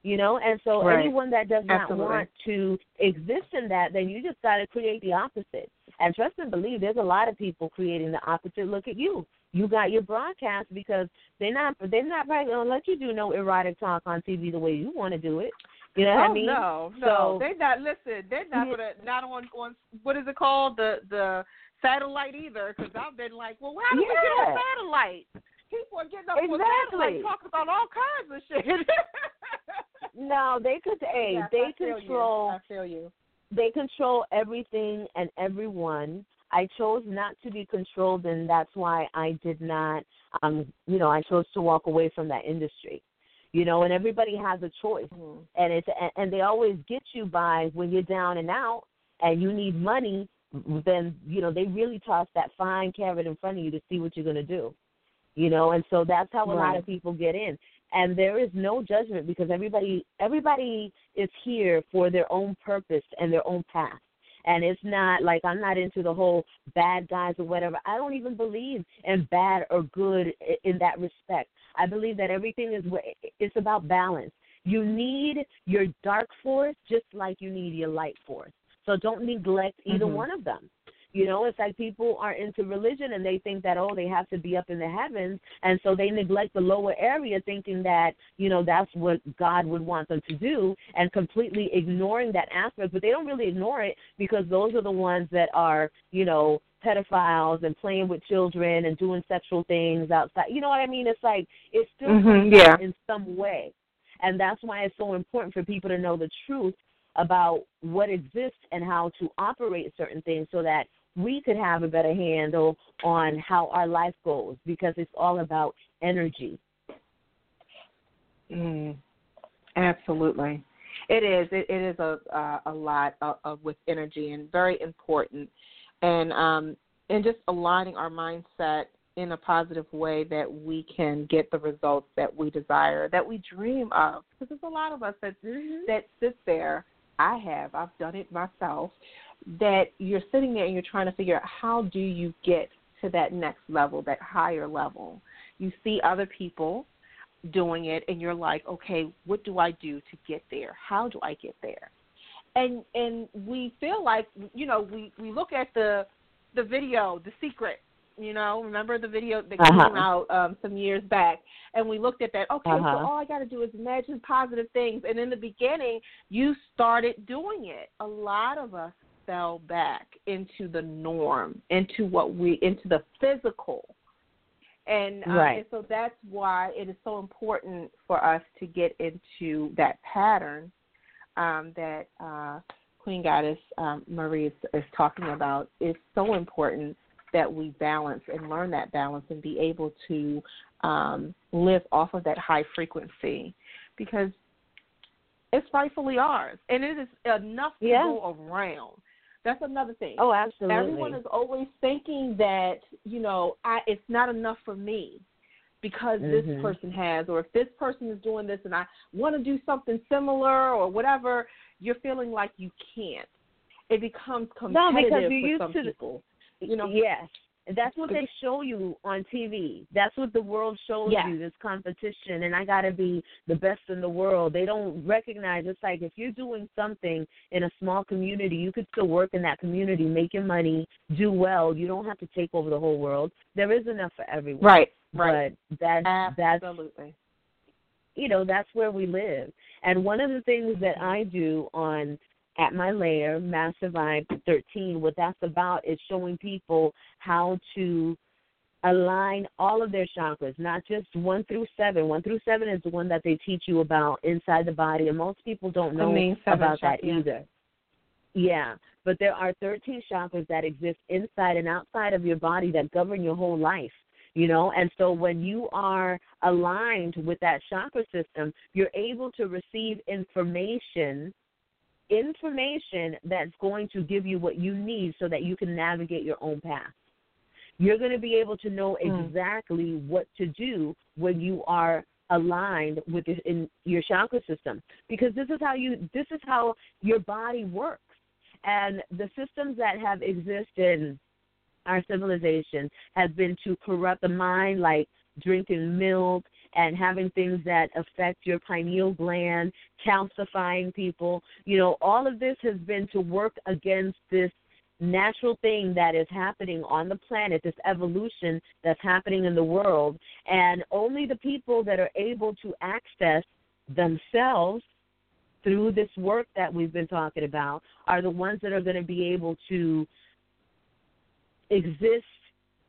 You know, and so Right. anyone that does not Absolutely. want to exist in that, then you just got to create the opposite. And trust and believe, there's a lot of people creating the opposite. Look at you. You got your broadcast because they're not they're not probably gonna let you do no erotic talk on TV the way you want to do it. You know what oh I mean? no, no, So- they're not. Listen, they're not Yeah. gonna not on on what is it called the the satellite either. Because I've been like, well, how do we get Yeah. on satellite? People are getting up on Exactly. satellite talking about all kinds of shit. No, they could. Hey, Yes, they I control. You. I feel you. they control everything and everyone. I chose not to be controlled, and that's why I did not. Um, you know, I chose to walk away from that industry. You know, and everybody has a choice, Mhm. and it's and- and they always get you by when you're down and out and you need money. Then you know they really toss that fine carrot in front of you to see what you're going to do. You know, and so that's how a lot of people get in. And there is no judgment because everybody everybody is here for their own purpose and their own path. And it's not like I'm not into the whole bad guys or whatever. I don't even believe in bad or good in that respect. I believe that everything is it's about balance. You need your dark force just like you need your light force. So don't neglect either Mhm. one of them. You know, it's like people are into religion and they think that oh they have to be up in the heavens, and so they neglect the lower area, thinking that you know that's what God would want them to do, and completely ignoring that aspect. But they don't really ignore it because those are the ones that are you know pedophiles and playing with children and doing sexual things outside. You know what I mean? It's like it's still mm-hmm, yeah. in some way. And that's why it's so important for people to know the truth about what exists and how to operate certain things so that we could have a better handle on how our life goes because it's all about energy. Mm, absolutely. It is. It, it is a uh, a lot of, of, with energy and very important, and um, and just aligning our mindset in a positive way that we can get the results that we desire, that we dream of. Because there's a lot of us that mm-hmm. that sit there. I have. I've done it myself. That you're sitting there and you're trying to figure out how do you get to that next level, that higher level. You see other people doing it, and you're like, okay, what do I do to get there? How do I get there? And and we feel like you know we we look at the the video, The Secret, you know, remember the video that uh-huh. came out um, some years back, and we looked at that. Okay, uh-huh. so all I got to do is imagine positive things. And in the beginning, you started doing it. A lot of us fell back into the norm, into what we, into the physical. And, uh, and so that's why it is so important for us to get into that pattern um, that uh, Queen Goddess um, Mari is, is talking about. It's so important that we balance and learn that balance and be able to um, live off of that high frequency because it's rightfully ours and it is enough to yeah. go around. That's another thing. Oh, absolutely. Everyone is always thinking that you know I, it's not enough for me because mm-hmm. this person has, or if this person is doing this and I want to do something similar or whatever. You're feeling like you can't. It becomes competitive no, because you for used some to, people. You know, yes, that's what they show you on TV. That's what the world shows yes. you. This competition, and I got to be the best in the world. They don't recognize. It's like if you're doing something in a small community, you could still work in that community, make your money, do well. You don't have to take over the whole world. There is enough for everyone. Right. Right. But that's Absolutely. that's you know that's where we live. And one of the things that I do on at my layer, Master Vibe 13, what that's about is showing people how to align all of their chakras, not just one through seven. One through seven is the one that they teach you about inside the body, and most people don't know about that either. Yeah, but there are 13 chakras that exist inside and outside of your body that govern your whole life you know and so when you are aligned with that chakra system you're able to receive information information that's going to give you what you need so that you can navigate your own path. You're going to be able to know exactly mm. what to do when you are aligned with your, in your chakra system because this is how you this is how your body works. And the systems that have existed in our civilization has been to corrupt the mind like drinking milk and having things that affect your pineal gland, calcifying people. You know, all of this has been to work against this natural thing that is happening on the planet, this evolution that's happening in the world. And only the people that are able to access themselves through this work that we've been talking about are the ones that are going to be able to exist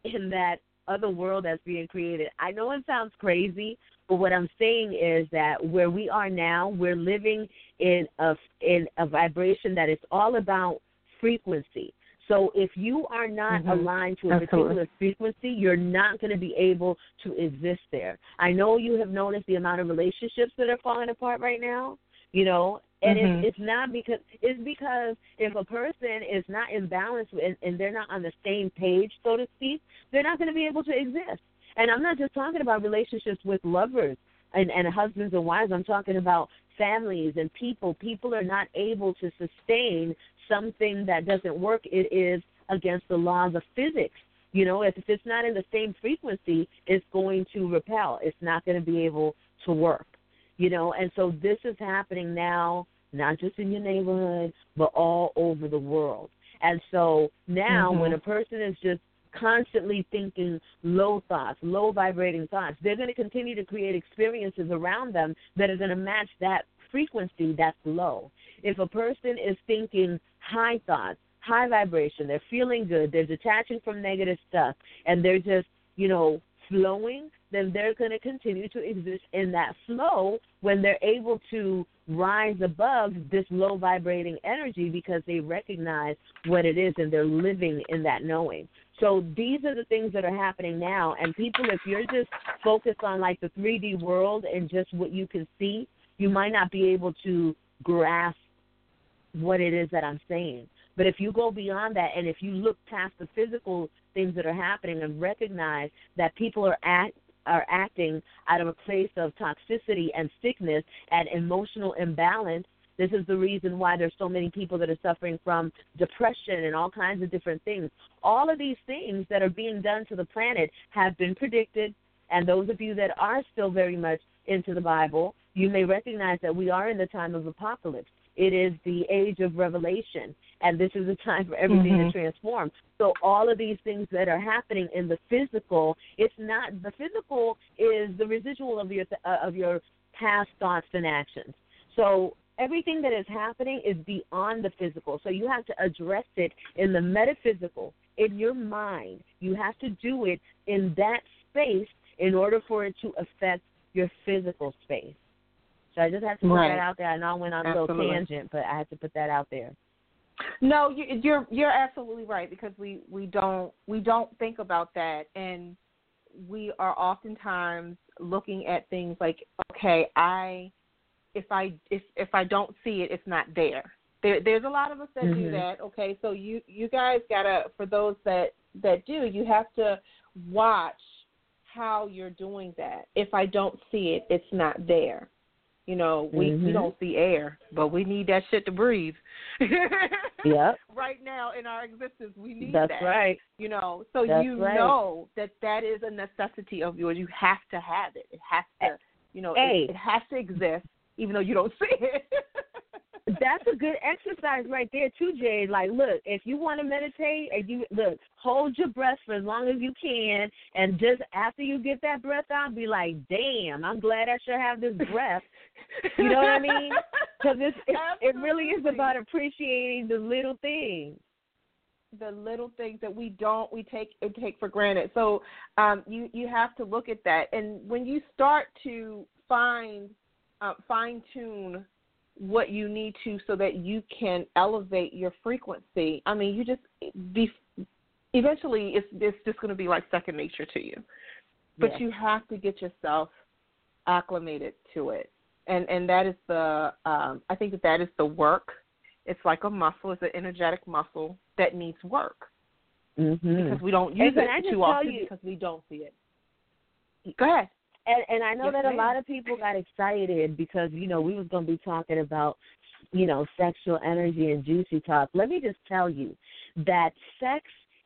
in that other world that's being created. I know it sounds crazy, but what I'm saying is that where we are now, we're living in a in a vibration that is all about frequency. So if you are not mm-hmm. aligned to a Absolutely. particular frequency, you're not going to be able to exist there. I know you have noticed the amount of relationships that are falling apart right now. You know, and mm-hmm. it's, it's not because it's because if a person is not in balance and, and they're not on the same page, so to speak, they're not going to be able to exist. And I'm not just talking about relationships with lovers and, and husbands and wives. I'm talking about families and people. People are not able to sustain something that doesn't work. It is against the laws of physics. You know, if it's not in the same frequency, it's going to repel. It's not going to be able to work you know and so this is happening now not just in your neighborhood but all over the world And so now, Mhm. when a person is just constantly thinking low thoughts, low vibrating thoughts, they're going to continue to create experiences around them that are going to match that frequency that's low. If a person is thinking high thoughts, high vibration, they're feeling good, they're detaching from negative stuff, and they're just, you know, flowing, then they're going to continue to exist in that flow when they're able to rise above this low vibrating energy because they recognize what it is and they're living in that knowing. So these are the things that are happening now. And people, if you're just focused on like the 3D world and just what you can see, you might not be able to grasp what it is that I'm saying. But if you go beyond that and if you look past the physical things that are happening and recognize that people are act are acting out of a place of toxicity and sickness and emotional imbalance, this is the reason why there's so many people that are suffering from depression and all kinds of different things. All of these things that are being done to the planet have been predicted, and those of you that are still very much into the Bible, you may recognize that we are in the time of apocalypse. It is the age of revelation, and this is a time for everything Mhm. to transform. So all of these things that are happening in the physical, it's not the physical is the residual of your uh, of your past thoughts and actions. So everything that is happening is beyond the physical. So you have to address it in the metaphysical, in your mind. You have to do it in that space in order for it to affect your physical space. So I just have to put Right. that out there. I know I went on a little tangent, but I had to put that out there. No, you, you're you're absolutely right because we we don't we don't think about that, and we are oftentimes looking at things like, okay, I if I if if I don't see it, it's not there. There there's a lot of us that do Mhm. that. Okay, so you you guys gotta for those that that do, you have to watch how you're doing that. If I don't see it, it's not there. You know, we we Mhm. don't see air, but we need that shit to breathe. Yep. right now in our existence, we need That's that. right. You know, so That's you right. know that that is a necessity of yours. You have to have it. It has to, you know, Hey. it, it has to exist, even though you don't see it. That's a good exercise right there too, Jay. Like, look, if you want to meditate, and you look, hold your breath for as long as you can, and just after you get that breath out, be like, "Damn, I'm glad I should have this breath." You know what I mean? Because it's it, it really is about appreciating the little things. the little things that we don't we take take for granted. So um, you you have to look at that, and when you start to find uh, fine tune what you need to so that you can elevate your frequency. I mean, you just be eventually it's it's just going to be like second nature to you. But Yes. you have to get yourself acclimated to it, and and that is the um, I think that that is the work. It's like a muscle. It's an energetic muscle that needs work Mm-hmm. because we don't use And it too often you- because we don't see it. Go ahead. And and I know Yes, that a lot of people got excited because you know we was going to be talking about you know sexual energy and juicy talk. Let me just tell you that sex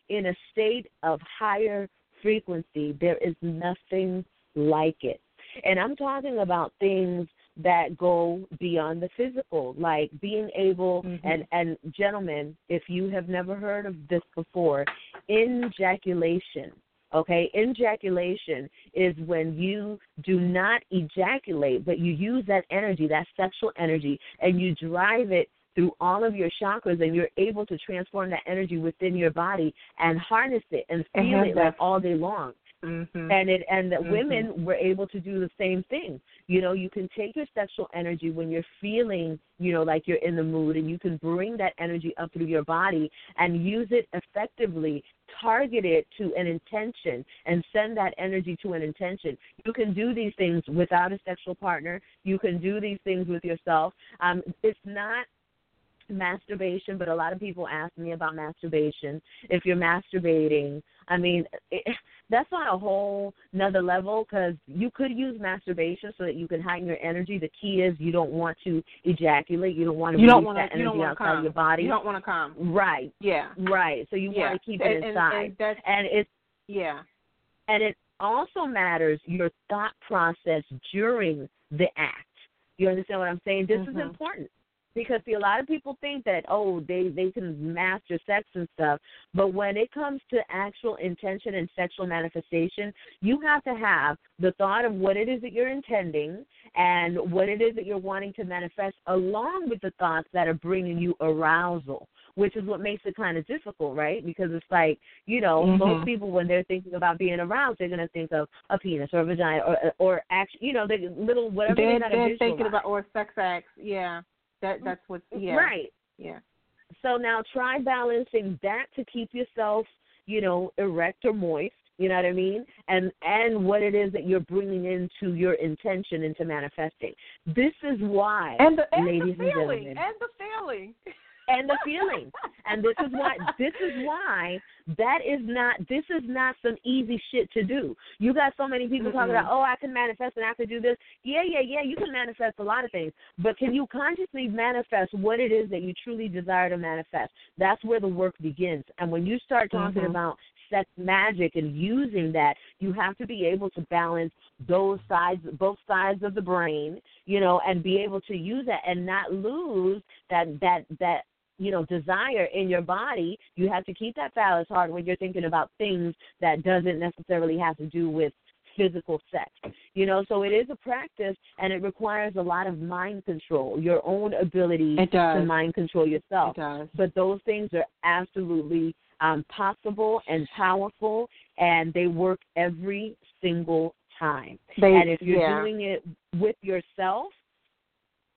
in a state of higher frequency, there is nothing like it. And I'm talking about things that go beyond the physical, like being able Mhm. and and gentlemen, if you have never heard of this before, ejaculation. Okay, ejaculation is when you do not ejaculate, but you use that energy, that sexual energy, and you drive it through all of your chakras, and you're able to transform that energy within your body and harness it and feel it that- like all day long Mm-hmm. and it and the Mhm. women were able to do the same thing you know you can take your sexual energy when you're feeling you know like you're in the mood and you can bring that energy up through your body and use it effectively target it to an intention and send that energy to an intention you can do these things without a sexual partner you can do these things with yourself um it's not masturbation, but a lot of people ask me about masturbation. If you're masturbating, I mean, it, that's on a whole another level because you could use masturbation so that you can heighten your energy. The key is you don't want to ejaculate. You don't want to You don't want that to. You don't energy outside come. your body. You don't want to come. right, Yeah. right. So you yeah. want to keep it and- inside, And, that's and it's yeah. and it also matters your thought process during the act. You understand what I'm saying? This is Mhm. important. Because see a lot of people think that oh they they can master sex and stuff but when it comes to actual intention and sexual manifestation you have to have the thought of what it is that you're intending and what it is that you're wanting to manifest along with the thoughts that are bringing you arousal which is what makes it kind of difficult, right? Because it's like, you know, Mhm. most people when they're thinking about being aroused, they're going to think of a penis or a vagina or or actually, you know, the little whatever they're, they got to they're thinking about or sex acts. Yeah, that that's what. Mm-hmm. Yeah, Right. Yeah. So now try balancing that to keep yourself, you know, erect or moist. You know what I mean? And and what it is that you're bringing into your intention into manifesting. This is why, And the and ladies the and feeling gentlemen, and the feeling. and the feeling. And this is why this is why that is not this is not some easy shit to do. You got so many people talking Mm-mm. about, oh, I can manifest and I can do this. Yeah, yeah, yeah, you can manifest a lot of things. But can you consciously manifest what it is that you truly desire to manifest? That's where the work begins. And when you start talking Mhm. about sex magic and using that, you have to be able to balance those sides both sides of the brain, you know, and be able to use that and not lose that that that you know desire in your body you have to keep that phallus hard when you're thinking about things that doesn't necessarily have to do with physical sex you know so it is a practice and it requires a lot of mind control your own ability to mind control yourself It does. but those things are absolutely um, possible and powerful and they work every single time They, and if you're yeah. doing it with yourself,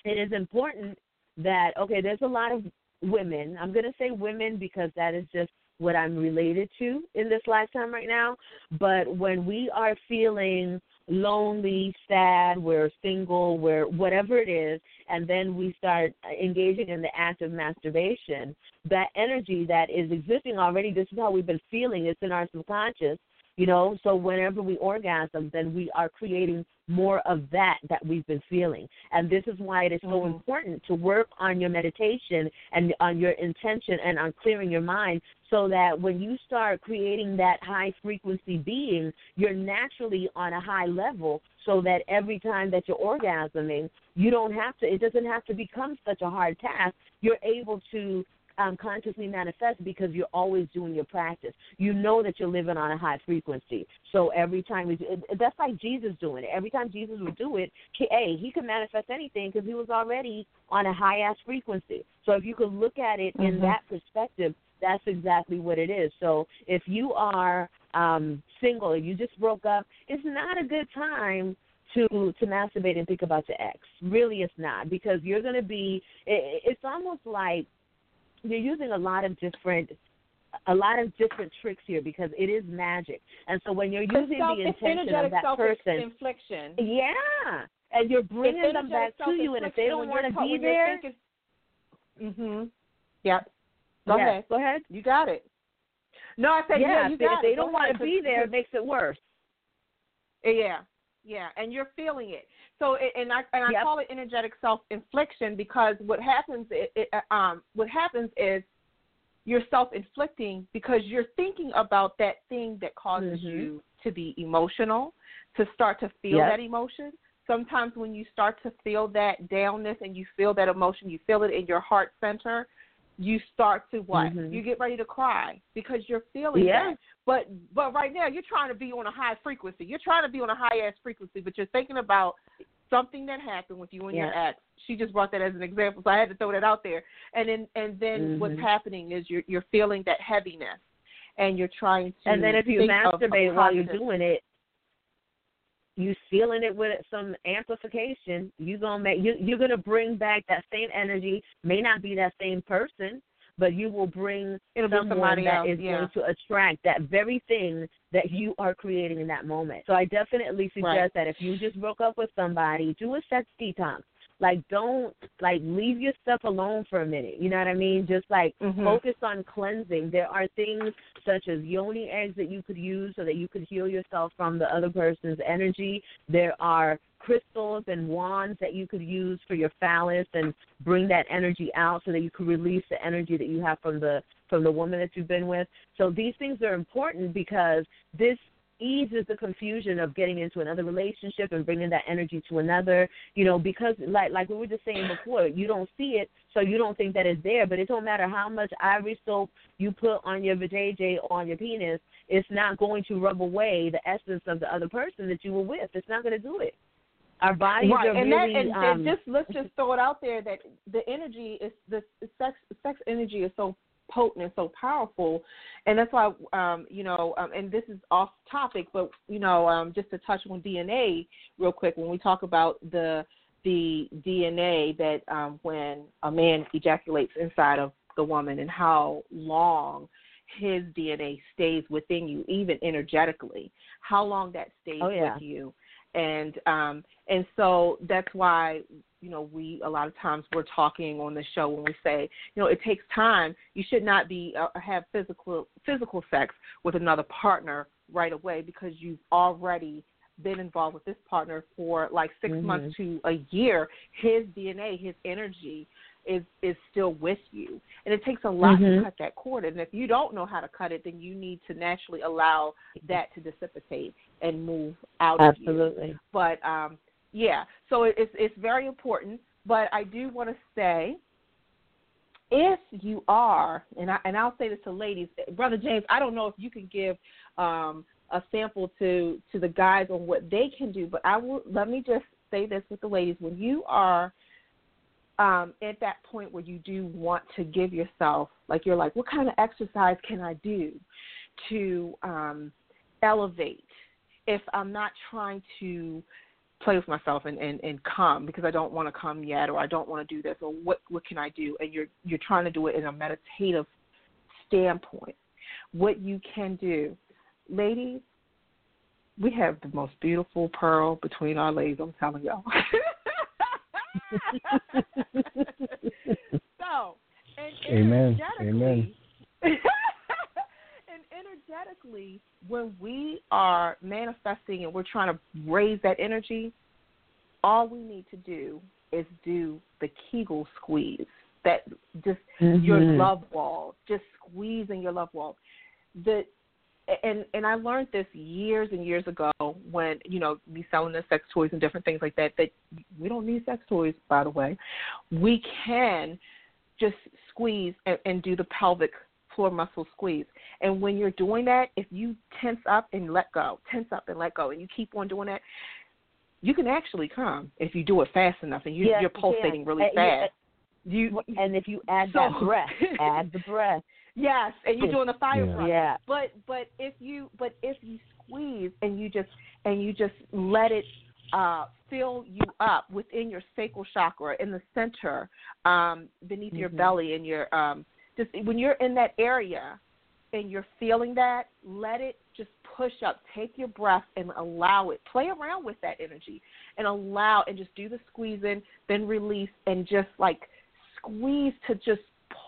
it is important that okay, there's a lot of women. I'm going to say women because that is just what I'm related to in this lifetime right now. But when we are feeling lonely, sad, we're single, we're whatever it is, and then we start engaging in the act of masturbation, that energy that is existing already, this is how we've been feeling, it's in our subconscious you know, so whenever we orgasm, then we are creating more of that that we've been feeling. And this is why it is so Mhm. important to work on your meditation and on your intention and on clearing your mind so that when you start creating that high frequency being, you're naturally on a high level so that every time that you're orgasming, you don't have to, it doesn't have to become such a hard task. You're able to um, consciously manifest because you're always doing your practice. You know that you're living on a high frequency. So every time we, that's like Jesus doing it. Every time Jesus would do it, hey, he could manifest anything because he was already on a high ass frequency. So if you could look at it in Mhm. that perspective, that's exactly what it is. So if you are um, single, you just broke up, it's not a good time to to masturbate and think about your ex. Really, it's not because you're going to be. It, it's almost like you're using a lot of different a lot of different tricks here because it is magic. And so when you're using self, the intention of that person, infliction. yeah, and you're bringing them back to you, and if they don't want to be there, Mhm. Yep. Go yes, ahead. go ahead. You got it. No, I said yeah. If they, got if they it. Go don't want to be there, it makes it worse. Yeah, yeah, and you're feeling it. So, it- and I and I Yep. call it energetic self infliction because what happens, it, it, um, what happens is you're self inflicting because you're thinking about that thing that causes Mhm. you to be emotional, to start to feel Yep. that emotion. Sometimes when you start to feel that downness and you feel that emotion, you feel it in your heart center. You start to what? Mhm. You get ready to cry because you're feeling Yeah. that. But but right now you're trying to be on a high frequency. You're trying to be on a high ass frequency, but you're thinking about something that happened with you and your Yeah. ex. She just brought that as an example, so I had to throw that out there. And then and then what's Mhm. happening is you're you're feeling that heaviness, and you're trying to. And then if you masturbate while you're doing it, you sealing it with some amplification, you gonna make you you're gonna bring back that same energy. May not be that same person, but you will bring It'll be someone somebody that else, is yeah. going to attract that very thing that you are creating in that moment. So I definitely suggest Right. that if you just broke up with somebody, do a sex detox. Like don't like leave your stuff alone for a minute. You know what I mean? Just like Mhm. focus on cleansing. There are things such as yoni eggs that you could use so that you could heal yourself from the other person's energy. There are crystals and wands that you could use for your phallus and bring that energy out so that you could release the energy that you have from the from the woman that you've been with. So these things are important because this eases the confusion of getting into another relationship and bringing that energy to another. You know, because like like we were just saying before, you don't see it, so you don't think that it's there. But it don't matter how much ivory soap you put on your vajayjay or on your penis, it's not going to rub away the essence of the other person that you were with. It's not going to do it. Our bodies right. are and really. that, and, um, and just let's just throw it out there that the energy is the sex sex energy is so potent and so powerful, and that's why um, you know. Um, and this is off topic, but you know, um, just to touch on DNA real quick when we talk about the the DNA that um, when a man ejaculates inside of the woman and how long his DNA stays within you, even energetically, how long that stays Oh, yeah. with you and um and so that's why you know we a lot of times we're talking on the show when we say you know it takes time you should not be uh, have physical physical sex with another partner right away because you've already been involved with this partner for like 6 Mhm. months to a year his dna his energy is is still with you and it takes a lot Mhm. to cut that cord and if you don't know how to cut it then you need to naturally allow that to dissipate and move out of you absolutely. but um yeah. So it's it's very important but i do want to say if you are and i and i'll say this to ladies brother james i don't know if you can give um a sample to to the guys on what they can do but i will let me just say this with the ladies. When you are um at that point where you do want to give yourself like you're like what kind of exercise can i do to um elevate? If I'm not trying to play with myself and, and, and come because I don't want to come yet or I don't want to do this or what what can I do and you're you're trying to do it in a meditative standpoint. What you can do, ladies, we have the most beautiful pearl between our legs, I'm telling y'all. so and Amen. and energetically, when we are manifesting and we're trying to raise that energy, all we need to do is do the Kegel squeeze. That just your Mhm. love wall, just squeezing your love wall. The and and I learned this years and years ago when you know me selling the sex toys and different things like that. That we don't need sex toys, by the way. We can just squeeze and, and do the pelvic floor muscle squeeze. And when you're doing that, if you tense up and let go, tense up and let go, and you keep on doing that, you can actually come if you do it fast enough and you, Yes, you're pulsating can. really Uh, yeah, fast. You And if you add So- that breath, add the breath. yes, and you're doing the fire Yeah. breath. Yeah. But but if you but if you squeeze and you just and you just let it uh, fill you up within your sacral chakra in the center, um, beneath your Mhm. belly and your um, just when you're in that area and you're feeling that, let it just push up. Take your breath and allow it. Play around with that energy and allow and just do the squeezing, then release and just like squeeze to just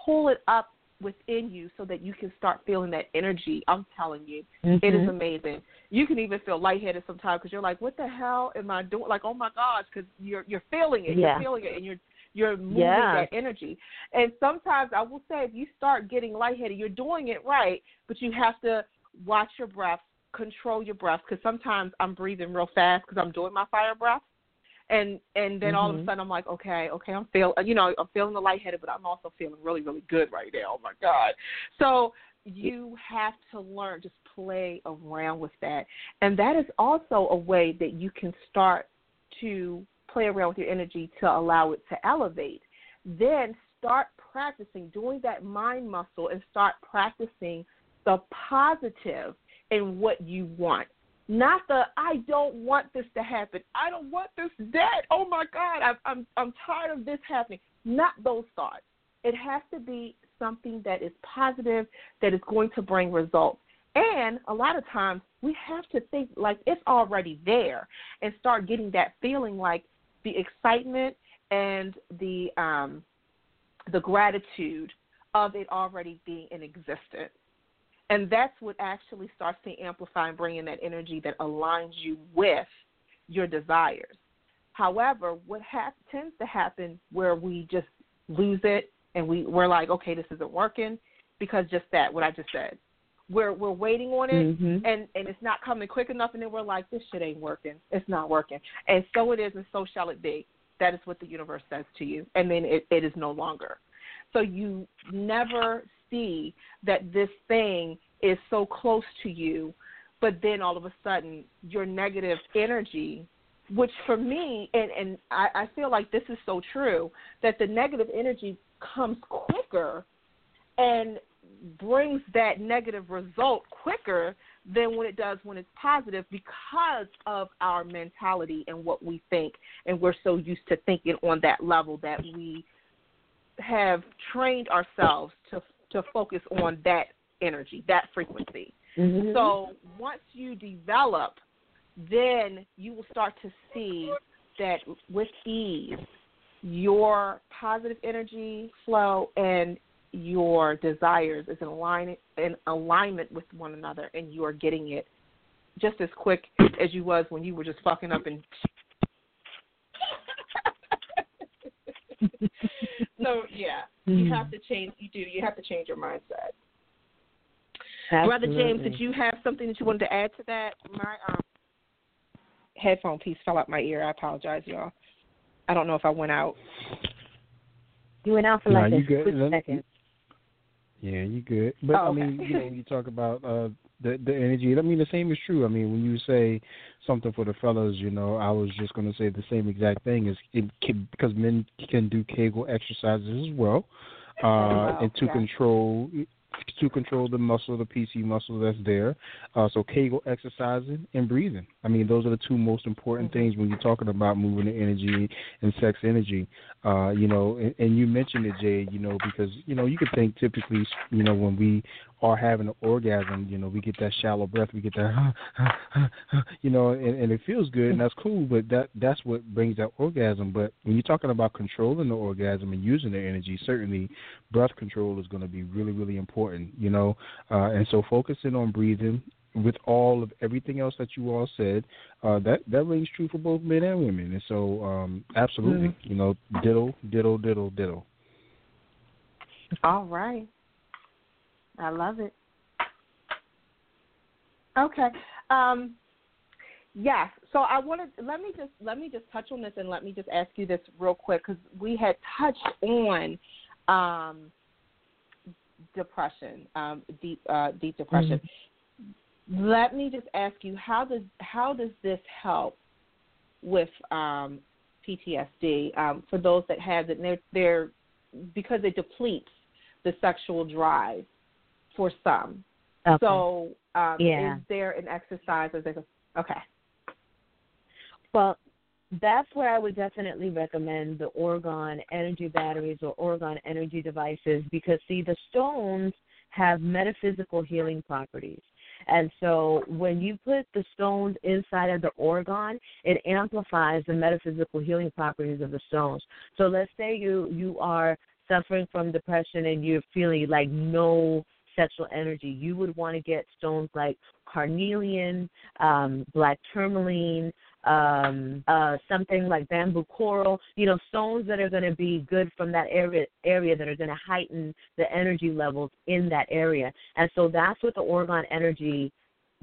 pull it up within you so that you can start feeling that energy. I'm telling you, it is Mhm. amazing. You can even feel lightheaded sometimes because you're like, "What the hell am I doing?" Like, "Oh my gosh," because you're you're feeling it. Yeah. You're feeling it, and you're you're moving that energy. And sometimes I will say, if you start getting lightheaded, you're doing it right, but you have to watch your breath, control your breath, because sometimes I'm breathing real fast because I'm doing my fire breath. And and then all of a Mhm. sudden I'm like, okay, okay, I'm feel, you know, I'm feeling the lightheaded, but I'm also feeling really, really good right now. Oh my God! So you have to learn, just play around with that, and that is also a way that you can start to play around with your energy to allow it to elevate. Then start practicing doing that mind muscle and start practicing the positive in what you want. Not the I don't want this to happen. I don't want this dead. Oh my God, I, I'm I'm tired of this happening. Not those thoughts. It has to be something that is positive, that is going to bring results. And a lot of times we have to think like it's already there and start getting that feeling like the excitement and the um, the gratitude of it already being in existence. And that's what actually starts to amplify and bring in that energy that aligns you with your desires. However, what hap- tends to happen where we just lose it and we, we're like, okay, this isn't working because just that, what I just said. We're we're waiting on it Mhm. and and it's not coming quick enough and then we're like this shit ain't working. It's not working. And so it is and so shall it be. That is what the universe says to you and then it, it is no longer. So you never see that this thing is so close to you but then all of a sudden your negative energy which for me and and I, I feel like this is so true that the negative energy comes quicker and brings that negative result quicker than when it does when it's positive because of our mentality and what we think and we're so used to thinking on that level that we have trained ourselves to to focus on that energy that frequency Mhm. so once you develop, then you will start to see that with ease, your positive energy flow and your desires is in alignment in alignment with one another, and you are getting it just as quick as you was when you were just fucking up and. so yeah, you have to change. You do. You have to change your mindset. Brother James, did you have something that you wanted to add to that? My um, headphone piece fell out my ear. I apologize, y'all. I don't know if I went out. You went out for like you a good. quick Let- second. Yeah, you good. But Oh, I mean, you know, you talk about uh the the energy, I mean the same is true. I mean, when you say something for the fellas, you know, I was just going to say the same exact thing is it can, because men can do Kegel exercises as well, uh, and to yeah. control to control the muscle, the PC muscle that's there. Uh, so Kegel exercising and breathing. I mean, those are the two most important Mm-hmm. things when you're talking about moving the energy and sex energy. Uh, you know, and, and you mentioned it, Jade. You know, because you know you could think typically, you know, when we are having an orgasm, you know, we get that shallow breath, we get that, you know, and, and it feels good and that's cool. But that that's what brings that orgasm. But when you're talking about controlling the orgasm and using the energy, certainly breath control is going to be really, really important. You know, uh, and so focusing on breathing with all of everything else that you all said, uh, that that rings true for both men and women. And so, um, absolutely, you know, diddle, diddle, diddle, diddle. All right. I love it. Okay. Um, yes. So I wanted let me just let me just touch on this and let me just ask you this real quick because we had touched on um, depression, um, deep uh, deep depression. Let me just ask you how does how does this help with um, PTSD um, for those that have it? And they're, they're because it depletes the sexual drive for some. Okay. So, um, Yeah. is there an exercise? Or there's a, okay. Well, that's where I would definitely recommend the Orgone energy batteries or Orgone energy devices because, see, the stones have metaphysical healing properties. And so when you put the stones inside of the Orgone, it amplifies the metaphysical healing properties of the stones. So let's say you you are suffering from depression and you're feeling like no sexual energy, you would want to get stones like carnelian, um, black tourmaline, um, uh, something like bamboo coral. You know, stones that are going to be good from that area area that are going to heighten the energy levels in that area. And so that's what the Orgone energy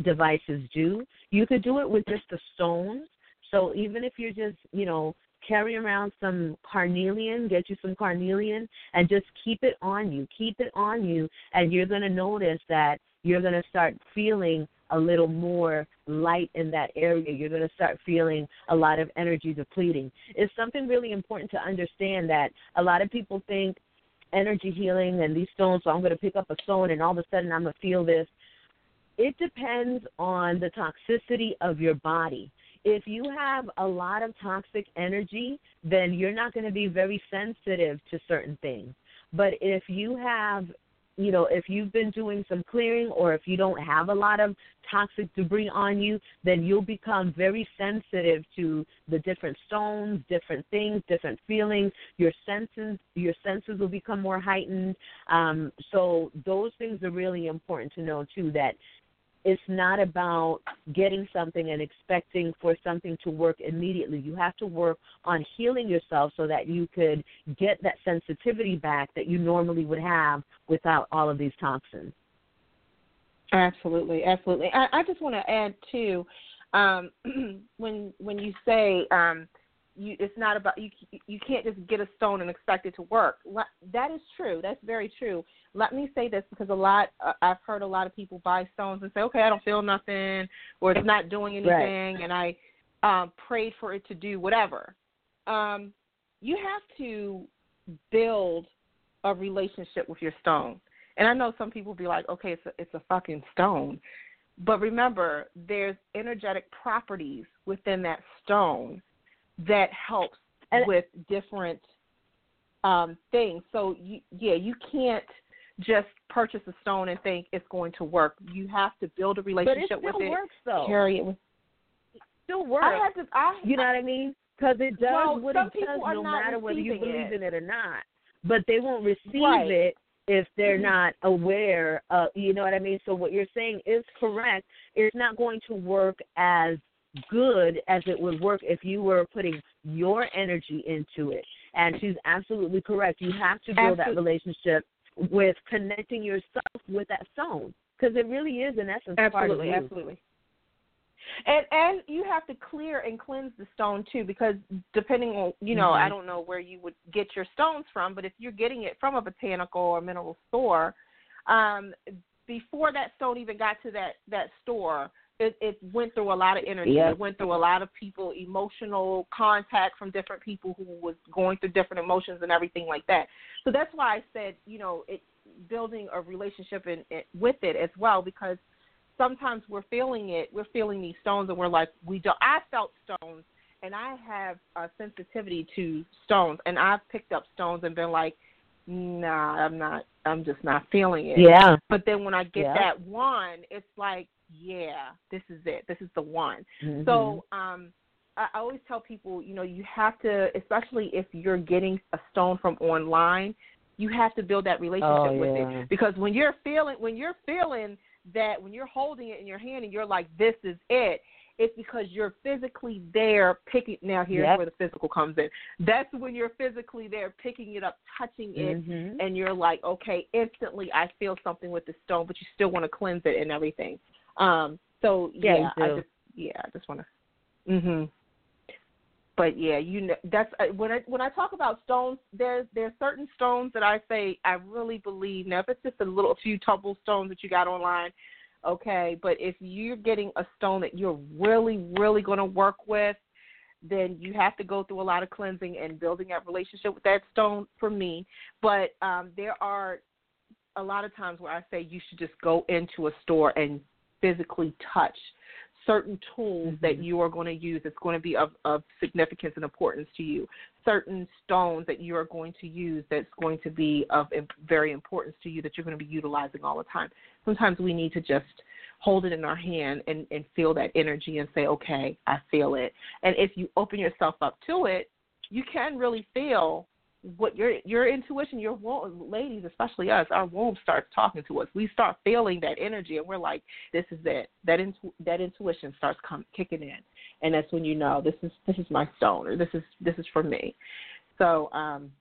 devices do. You could do it with just the stones. So even if you're just, you know, carry around some carnelian, get you some carnelian, and just keep it on you. Keep it on you, and you're going to notice that you're going to start feeling a little more light in that area. You're going to start feeling a lot of energy depleting. It's something really important to understand that a lot of people think energy healing and these stones, so I'm going to pick up a stone and all of a sudden I'm going to feel this. It depends on the toxicity of your body if you have a lot of toxic energy, then you're not going to be very sensitive to certain things. But if you have, you know, if you've been doing some clearing or if you don't have a lot of toxic debris on you, then you'll become very sensitive to the different stones, different things, different feelings. Your senses, your senses will become more heightened. Um, so those things are really important to know too. That it's not about getting something and expecting for something to work immediately. You have to work on healing yourself so that you could get that sensitivity back that you normally would have without all of these toxins. Absolutely, absolutely. I, I just want to add too, um, when when you say um, you, it's not about you. You can't just get a stone and expect it to work. That is true. That's very true. Let me say this because a lot uh, I've heard a lot of people buy stones and say, okay, I don't feel nothing, or it's not doing anything, right. and I um, prayed for it to do whatever. Um, you have to build a relationship with your stone. And I know some people be like, okay, it's a, it's a fucking stone. But remember, there's energetic properties within that stone that helps and, with different um, things. So, you, yeah, you can't just purchase a stone and think it's going to work. You have to build a relationship with it. It still works, though. Carry it with. It still works. I have to. I, you know what I mean? Because it does well, what it does, no matter whether you believe it. in it or not. But they won't receive right. it if they're mm-hmm. not aware of you know what I mean? So what you're saying is correct. It's not going to work as good as it would work if you were putting your energy into it. And she's absolutely correct. You have to build absolutely. that relationship with connecting yourself with that stone because it really is in essence absolutely, part of you. Absolutely. And and you have to clear and cleanse the stone too, because depending on you know, mm-hmm. I don't know where you would get your stones from, but if you're getting it from a botanical or mineral store, um, before that stone even got to that that store, it, it went through a lot of energy. It went through a lot of people, emotional contact from different people who was going through different emotions and everything like that. So that's why I said, you know, it building a relationship in, in with it as well because sometimes we're feeling it. We're feeling these stones, and we're like, we don't. I felt stones, and I have a sensitivity to stones, and I've picked up stones and been like, nah, I'm not. I'm just not feeling it. Yeah. But then when I get yeah. that one, it's like, yeah, this is it. This is the one. Mm-hmm. So, um. I always tell people, you know, you have to, especially if you're getting a stone from online, you have to build that relationship oh, with it because when you're feeling when you're feeling that when you're holding it in your hand and you're like, this is it, it's because you're physically there picking. Now, here's yep. where the physical comes in. That's when you're physically there picking it up, touching it, mm-hmm. and you're like, okay, instantly I feel something with the stone, but you still want to cleanse it and everything. Um, so yeah, yeah I just yeah, I just want to. Mhm but yeah, you know that's uh, when I when I talk about stones, there's there's certain stones that I say I really believe. Now, if it's just a little a few tumble stones that you got online, okay. But if you're getting a stone that you're really really going to work with, then you have to go through a lot of cleansing and building that relationship with that stone. For me, but um, there are a lot of times where I say you should just go into a store and physically touch certain tools mm-hmm. that you are going to use that's going to be of, of significance and importance to you, certain stones that you are going to use that's going to be of very importance to you that you're going to be utilizing all the time. Sometimes we need to just hold it in our hand and, and feel that energy and say, okay, I feel it. And if you open yourself up to it, you can really feel what your your intuition, your womb, ladies, especially us, our womb starts talking to us. We start feeling that energy, and we're like, "This is it." That intu- that intuition starts come kicking in, and that's when you know this is this is my stone, or this is this is for me. So, um,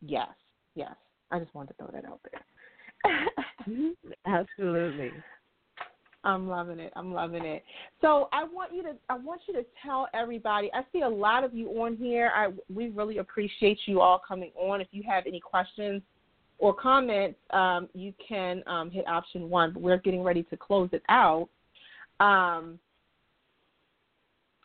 yes, yes, I just wanted to throw that out there. Absolutely. I'm loving it. I'm loving it. So I want you to I want you to tell everybody. I see a lot of you on here. I we really appreciate you all coming on. If you have any questions or comments, um, you can um, hit option one. But we're getting ready to close it out. Um,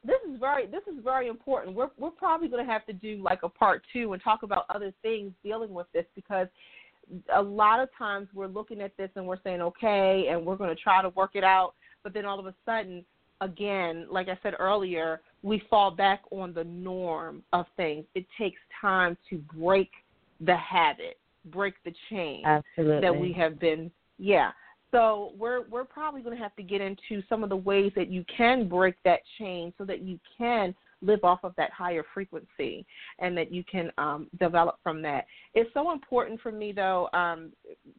this is very this is very important. We're we're probably going to have to do like a part two and talk about other things dealing with this because a lot of times we're looking at this and we're saying okay and we're going to try to work it out. But then all of a sudden again like i said earlier we fall back on the norm of things. It takes time to break the habit break the chain Absolutely. that we have been yeah. So we're we're probably going to have to get into some of the ways that you can break that chain so that you can live off of that higher frequency and that you can um, develop from that. It's so important for me, though, um,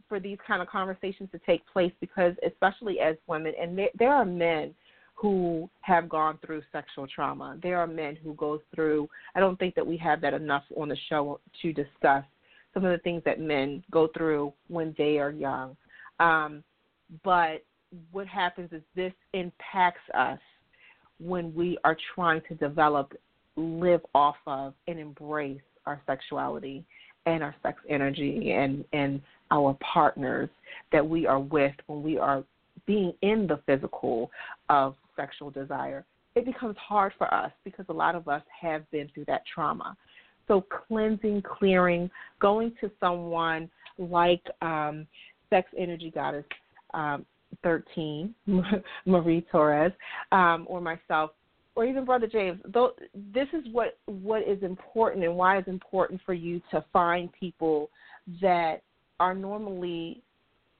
for these kind of conversations to take place because, especially as women, and there, there are men who have gone through sexual trauma. There are men who go through, I don't think that we have that enough on the show to discuss some of the things that men go through when they are young. Um, but what happens is this impacts us when we are trying to develop, live off of, and embrace our sexuality and our sex energy and, and our partners that we are with when we are being in the physical of sexual desire. It becomes hard for us because a lot of us have been through that trauma. So, cleansing, clearing, going to someone like um, Sex Energy Goddess um, 13, Mari Torres, um, or myself, or even Brother James. Though this is what what is important and why it's important for you to find people that are normally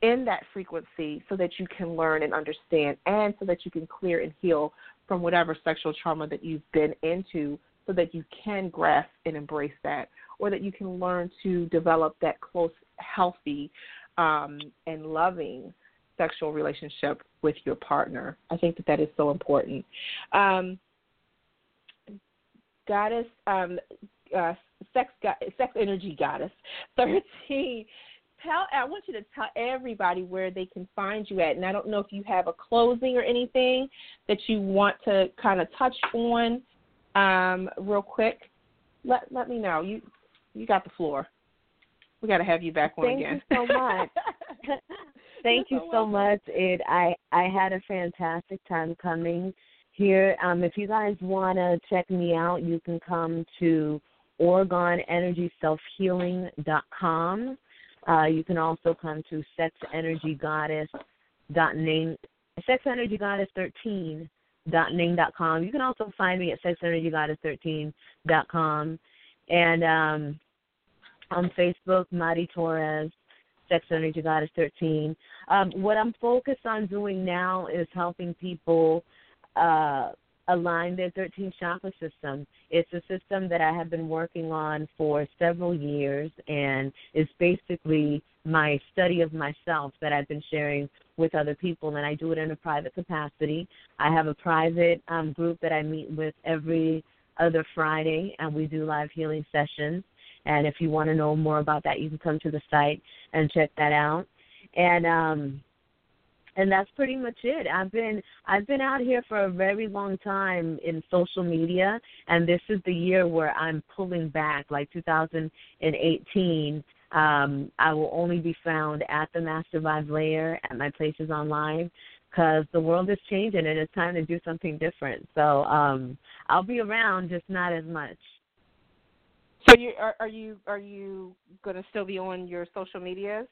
in that frequency so that you can learn and understand and so that you can clear and heal from whatever sexual trauma that you've been into so that you can grasp and embrace that or that you can learn to develop that close healthy um, and loving sexual relationship with your partner. I think that that is so important. Um, goddess, um, uh, sex, sex energy goddess, thirteen. Tell I want you to tell everybody where they can find you at, and I don't know if you have a closing or anything that you want to kind of touch on um, real quick. Let let me know. You you got the floor. We got to have you back on Thank again. Thank you so much. Thank You're so much. It I I had a fantastic time coming here. Um, if you guys want to check me out, you can come to OrgoneEnergySelfHealing.com. Uh, you can also come to SexEnergyGoddess.ning, SexEnergyGoddess13.ning.com. You can also find me at SexEnergyGoddess13.com. And um, on Facebook, Mari Torres, Sex Energy Goddess 13. Um, what I'm focused on doing now is helping people uh, align their 13 chakra system. It's a system that I have been working on for several years, and it's basically my study of myself that I've been sharing with other people, and I do it in a private capacity. I have a private um, group that I meet with every other Friday, and we do live healing sessions. And if you want to know more about that, you can come to the site and check that out. And um and that's pretty much it. I've been I've been out here for a very long time in social media and this is the year where I'm pulling back like 2018 um I will only be found at the Master Vibe layer at my places online because the world is changing and it's time to do something different. So um I'll be around just not as much. So you are, are you are you going to still be on your social medias?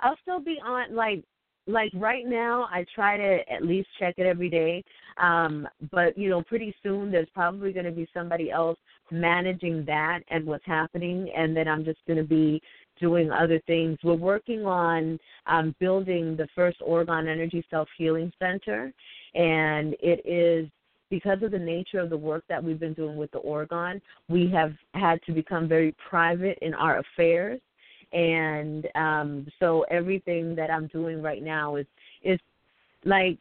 I'll still be on like like right now I try to at least check it every day. Um but you know pretty soon there's probably going to be somebody else managing that and what's happening and then I'm just going to be doing other things. We're working on um building the first Orgone Energy Self Healing Center and it is because of the nature of the work that we've been doing with the Orgone, we have had to become very private in our affairs. And um, so everything that I'm doing right now is is like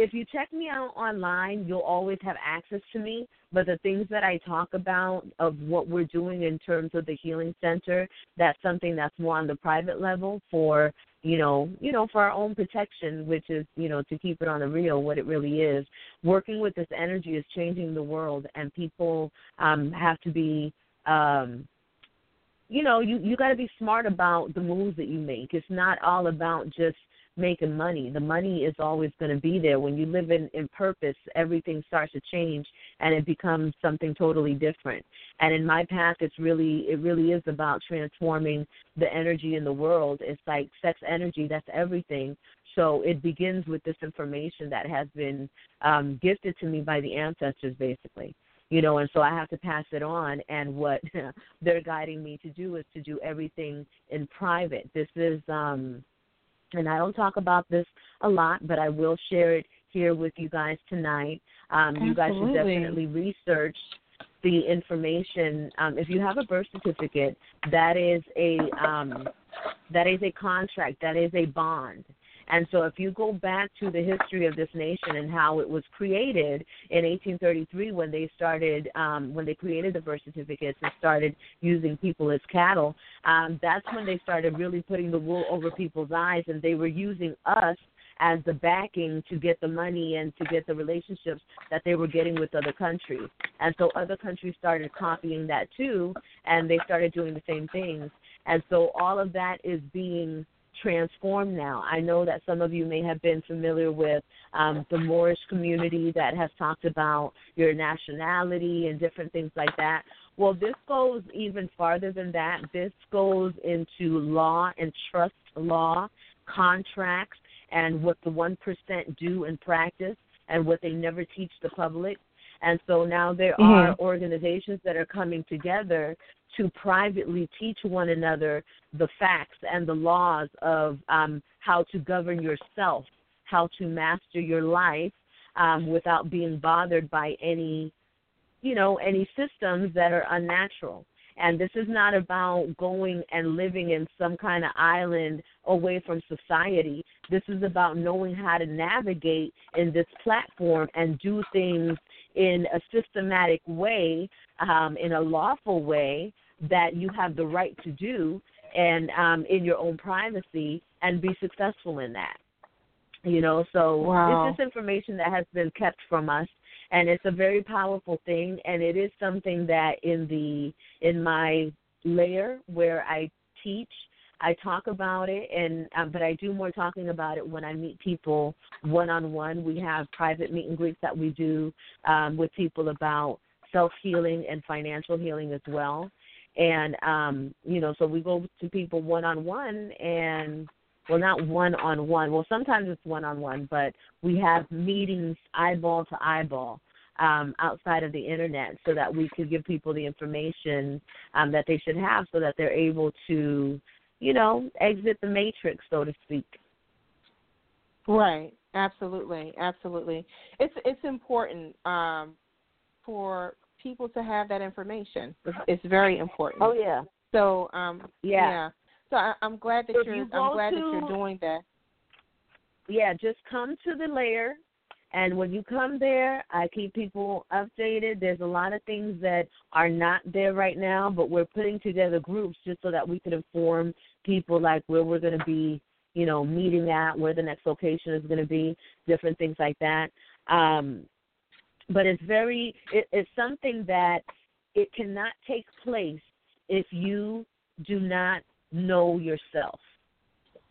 if you check me out online, you'll always have access to me. But the things that I talk about of what we're doing in terms of the healing center, that's something that's more on the private level for you know, you know, for our own protection, which is, you know, to keep it on the real, what it really is. Working with this energy is changing the world, and people um, have to be, um, you know, you you got to be smart about the moves that you make. It's not all about just making money. The money is always going to be there. When you live in, in purpose, everything starts to change and it becomes something totally different. And in my path, it's really it really is about transforming the energy in the world. It's like sex energy. That's everything. So it begins with this information that has been um, gifted to me by the ancestors, basically you know, and so I have to pass it on. And what they're guiding me to do is to do everything in private. This is um, and I don't talk about this a lot, but I will share it here with you guys tonight. Um, you guys should definitely research the information. Um, if you have a birth certificate, that is a um, that is a contract, that is a bond, And so, if you go back to the history of this nation and how it was created in 1833, when they started, um, when they created the birth certificates and started using people as cattle, um, that's when they started really putting the wool over people's eyes, and they were using us as the backing to get the money and to get the relationships that they were getting with other countries. And so other countries started copying that too, and they started doing the same things. And so all of that is being transformed now. I know that some of you may have been familiar with um, the Moorish community that has talked about your nationality and different things like that. Well, this goes even farther than that. This goes into law and trust law, contracts, and what the 1% do in practice and what they never teach the public. And so now there mm-hmm. are organizations that are coming together to privately teach one another the facts and the laws of um, how to govern yourself, how to master your life um, without being bothered by any, you know, any systems that are unnatural. And this is not about going and living in some kind of island away from society. This is about knowing how to navigate in this platform and do things in a systematic way, um, in a lawful way that you have the right to do, and um, in your own privacy, and be successful in that. You know, so wow. this information that has been kept from us and it's a very powerful thing and it is something that in the in my layer where I teach I talk about it and um, but I do more talking about it when I meet people one on one. We have private meet and greets that we do um, with people about self healing and financial healing as well. And um, you know, so we go to people one on one and well not one on one well sometimes it's one on one but we have meetings eyeball to eyeball um, outside of the internet so that we could give people the information um, that they should have so that they're able to you know exit the matrix so to speak. Right. Absolutely. Absolutely. It's it's important um, for people to have that information. It's, it's very important. Oh yeah. So um yeah, yeah. So I, am glad that if you're. You I'm glad to, that you're doing that. Yeah, just come to the layer, and when you come there, I keep people updated. There's a lot of things that are not there right now, but we're putting together groups just so that we can inform people like where we're going to be, you know, meeting at, where the next location is going to be, different things like that. Um, but it's very, it, it's something that it cannot take place if you do not know yourself.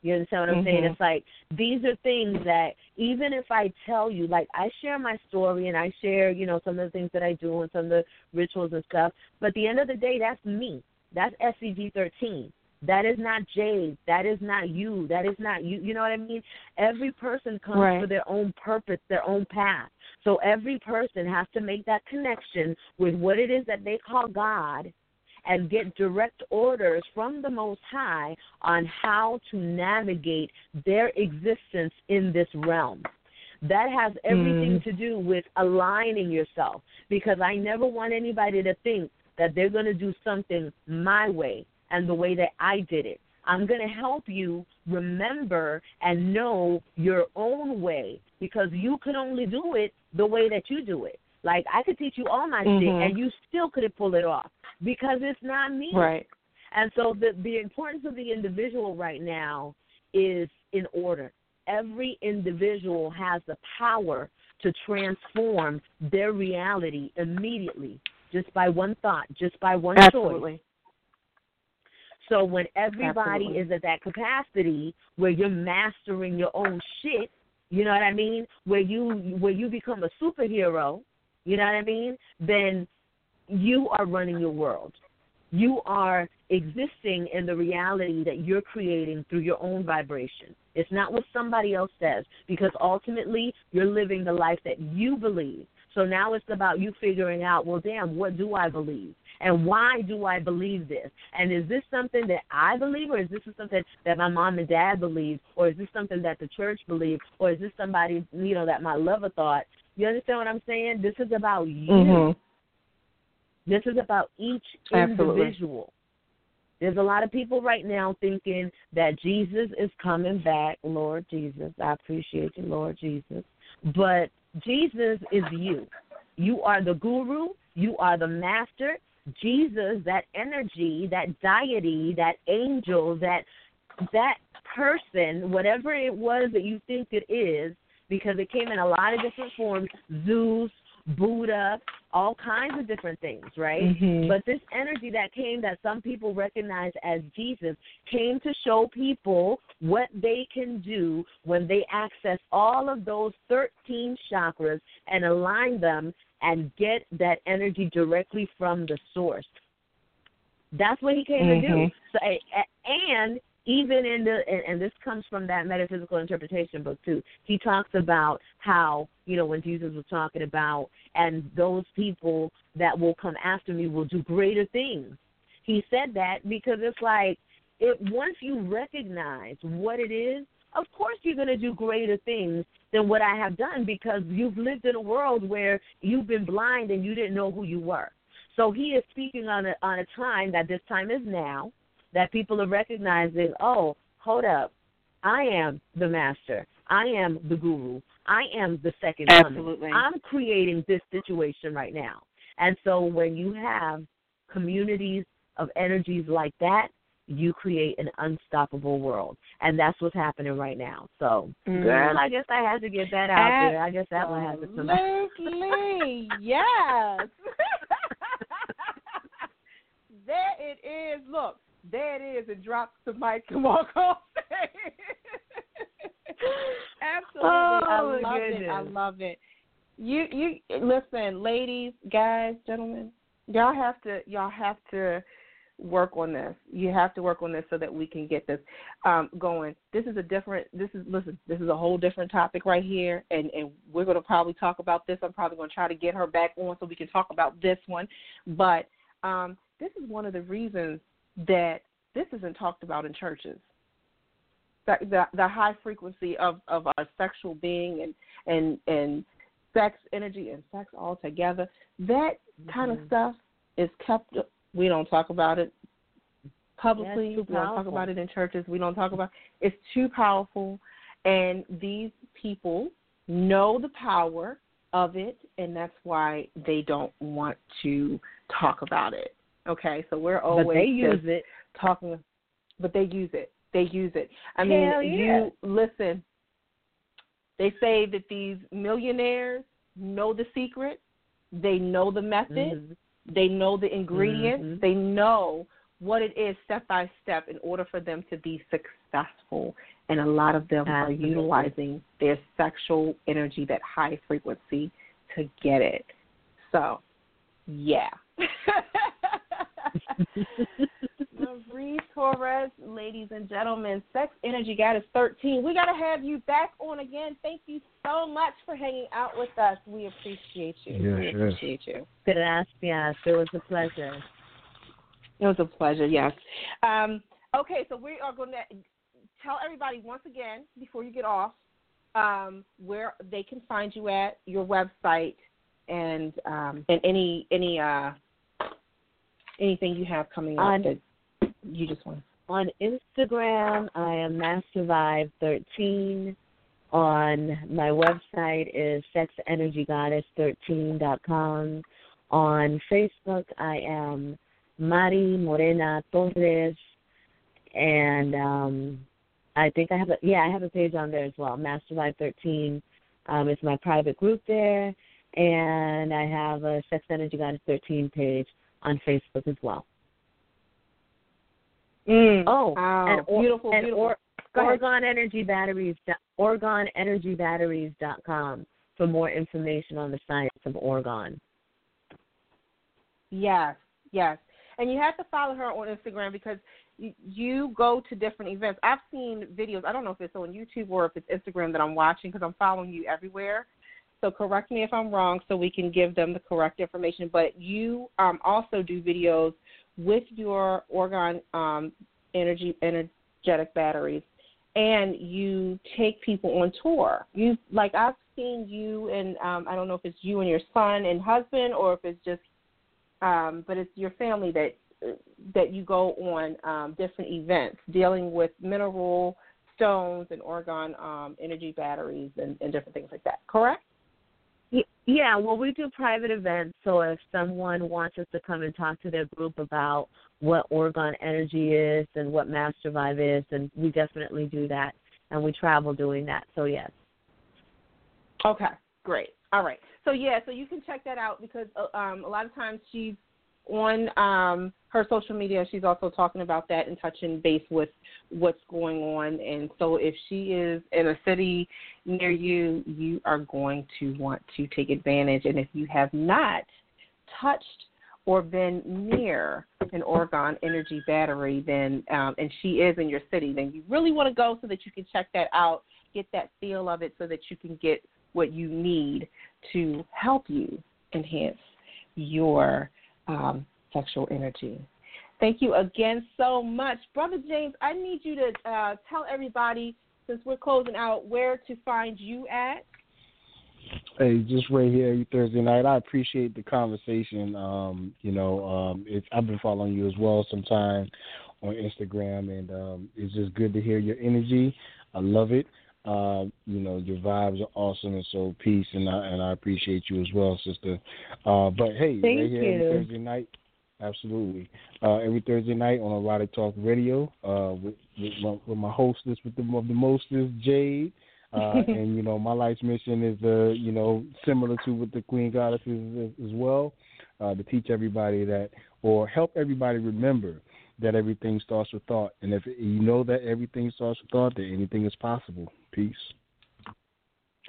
You understand what I'm mm-hmm. saying? It's like these are things that even if I tell you, like I share my story and I share, you know, some of the things that I do and some of the rituals and stuff. But at the end of the day, that's me. That's SCG 13. That is not Jade. That is not you. That is not you. You know what I mean? Every person comes right. for their own purpose, their own path. So every person has to make that connection with what it is that they call God and get direct orders from the Most High on how to navigate their existence in this realm. That has everything mm. to do with aligning yourself because I never want anybody to think that they're going to do something my way and the way that I did it. I'm going to help you remember and know your own way because you can only do it the way that you do it. Like I could teach you all my mm-hmm. shit and you still couldn't pull it off because it's not me. Right. And so the the importance of the individual right now is in order. Every individual has the power to transform their reality immediately just by one thought, just by one Absolutely. choice. So when everybody Absolutely. is at that capacity where you're mastering your own shit, you know what I mean? Where you where you become a superhero, you know what I mean? Then you are running your world. You are existing in the reality that you're creating through your own vibration. It's not what somebody else says because ultimately you're living the life that you believe. So now it's about you figuring out, well, damn, what do I believe? And why do I believe this? And is this something that I believe, or is this something that my mom and dad believe, or is this something that the church believes, or is this somebody you know that my lover thought? You understand what I'm saying? This is about you. Mm-hmm. This is about each Absolutely. individual. There's a lot of people right now thinking that Jesus is coming back. Lord Jesus, I appreciate you, Lord Jesus. But Jesus is you. You are the guru, you are the master. Jesus, that energy, that deity, that angel, that that person, whatever it was that you think it is, because it came in a lot of different forms, Zeus, Buddha, all kinds of different things, right? Mhm. But this energy that came that some people recognize as Jesus came to show people what they can do when they access all of those 13 chakras and align them and get that energy directly from the source. That's what he came to do. Mhm. So, and even in the and, and this comes from that metaphysical interpretation book too. He talks about how you know when Jesus was talking about and those people that will come after me will do greater things. He said that because it's like it once you recognize what it is, of course you're going to do greater things than what I have done because you've lived in a world where you've been blind and you didn't know who you were. So he is speaking on a on a time that this time is now that people are recognizing, oh, hold up, I am the master. I am the guru. I am the second Absolutely. coming. I'm creating this situation right now. And so when you have communities of energies like that, you create an unstoppable world. And that's what's happening right now. So, Mm. girl, I guess I had to get that out there. I guess that one has to come out. Absolutely. yes. there it is. Look, there it is. It drops the mic and walk off. Absolutely. I Oh, love my it. I love it. You you listen, ladies, guys, gentlemen, y'all have to y'all have to work on this. You have to work on this so that we can get this um, going. This is a different. This is listen. This is a whole different topic right here, and and we're going to probably talk about this. I'm probably going to try to get her back on so we can talk about this one. But um, this is one of the reasons that this isn't talked about in churches. The the, the high frequency of of our sexual being and and and sex energy and sex all together. That kind of Mhm. stuff is kept. We don't talk about it publicly. We don't talk about it in churches. We don't talk about. It's too powerful, and these people know the power of it, and that's why they don't want to talk about it. Okay, so we're always But they use it. talking, but they use it. They use it. I mean, yeah. you listen. They say that these millionaires know the secret. They know the method. Mhm. They know the ingredients. Mhm. They know what it is step by step in order for them to be successful. And a lot of them Absolutely. are utilizing their sexual energy, that high frequency, to get it. So, yeah. Mari Torres, ladies and gentlemen, Sex Energy Goddess 13. We got to have you back on again. Thank you so much for hanging out with us. We appreciate you. Yes, we yes. appreciate you. Gracias. It was a pleasure. It was a pleasure, yes. Um, okay, so we are going to tell everybody once again before you get off um, where they can find you at, your website, and um, and any any uh, anything you have coming up On- that you just want. On Instagram, I am MasterVibe13. On my website is sexenergygoddess13.com. On Facebook, I am Mari Morena Torres, and um, I think I have a yeah, I have a page on there as well. MasterVibe13 um, is my private group there, and I have a Sex Energy Goddess 13 page on Facebook as well. Mm. Oh, Wow. and or, beautiful, and beautiful. Or. Orgone Energy Batteries, OrgoneEnergyBatteries.com for more information on the science of orgone. Yes, yes. And you have to follow her on Instagram because you go to different events. I've seen videos. I don't know if it's on YouTube or if it's Instagram that I'm watching because I'm following you everywhere. So correct me if I'm wrong so we can give them the correct information. But you um, also do videos with your orgone um, energy energetic batteries, and you take people on tour. You like I've seen you and um, I don't know if it's you and your son and husband or if it's just um, but it's your family that that you go on um, different events dealing with mineral stones and orgone um, energy batteries and, and different things like that. Correct? Yeah, well, we do private events. So if someone wants us to come and talk to their group about what orgone energy is and what Master is, and we definitely do that, and we travel doing that. So yes. Okay, great. All right. So yeah, so you can check that out because uh, um, a lot of times she's on um, her social media. She's also talking about that and touching base with what's going on. And so if she is in a city near you, you are going to want to take advantage. And if you have not touched or been near an orgone energy battery, then um, and she is in your city, then you really want to go so that you can check that out, get that feel of it, so that you can get what you need to help you enhance your um, sexual energy. Thank you again so much. Brother James, I need you to uh, tell everybody, since we're closing out, where to find you at. Hey, just right here every Thursday night. I appreciate the conversation. Um, you know, um, I've been following you as well sometime on Instagram, and um, it's just good to hear your energy. I love it. Uh, you know, your vibes are awesome, and so peace, and I, and I appreciate you as well, sister. Uh, but hey, Thank right here you. every Thursday night, absolutely. Uh, every Thursday night on Erotic Talk Radio uh, with, with, my, with my hostess with the of the mostest, Jade. Uh, and you know, my life's mission is uh, you know, similar to what the Queen Goddess is as well, uh, to teach everybody that or help everybody remember that everything starts with thought. And if you know that everything starts with thought, then anything is possible. Peace.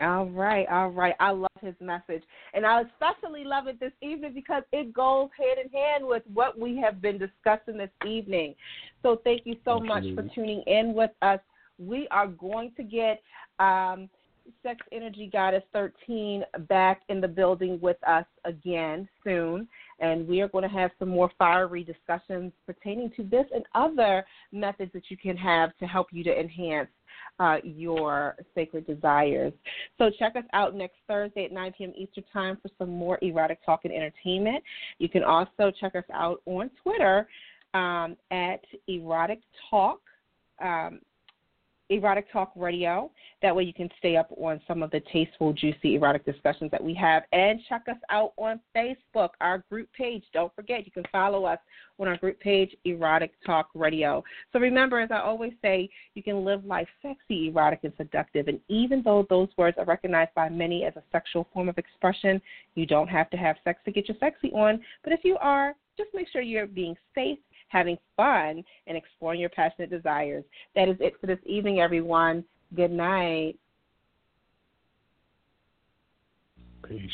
All right, all right. I love his message. And I especially love it this evening because it goes hand in hand with what we have been discussing this evening. So thank you so Absolutely. much for tuning in with us. We are going to get um, Sex Energy Goddess 13 back in the building with us again soon. And we are going to have some more fiery discussions pertaining to this and other methods that you can have to help you to enhance uh, your sacred desires. So check us out next Thursday at 9 p.m. Eastern Time for some more erotic talk and entertainment. You can also check us out on Twitter um, at erotic talk. Um, Erotic Talk Radio. That way you can stay up on some of the tasteful, juicy erotic discussions that we have. And check us out on Facebook, our group page. Don't forget, you can follow us on our group page, Erotic Talk Radio. So remember, as I always say, you can live life sexy, erotic, and seductive. And even though those words are recognized by many as a sexual form of expression, you don't have to have sex to get your sexy on. But if you are, just make sure you're being safe having fun, and exploring your passionate desires. That is it for this evening, everyone. Good night. Peace.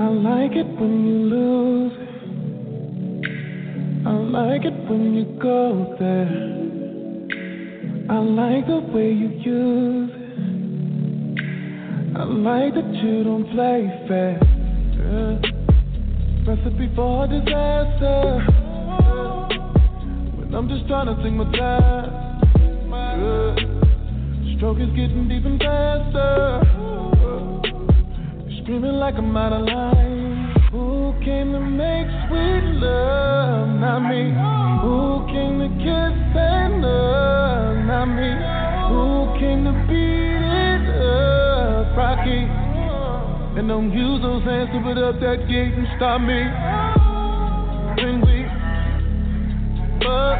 I like it when you lose. I like it when you go there. I like the way you use. I like that you don't play fair. Yeah. Recipe for disaster. When I'm just trying to sing my time. Yeah. Stroke is getting even faster. Screaming like I'm out of line. Who came to make sweet love? Not me. Who came to kiss and love? Not me. Who came to beat it up? Rocky. And don't use those hands to put up that gate and stop me. When we fuck.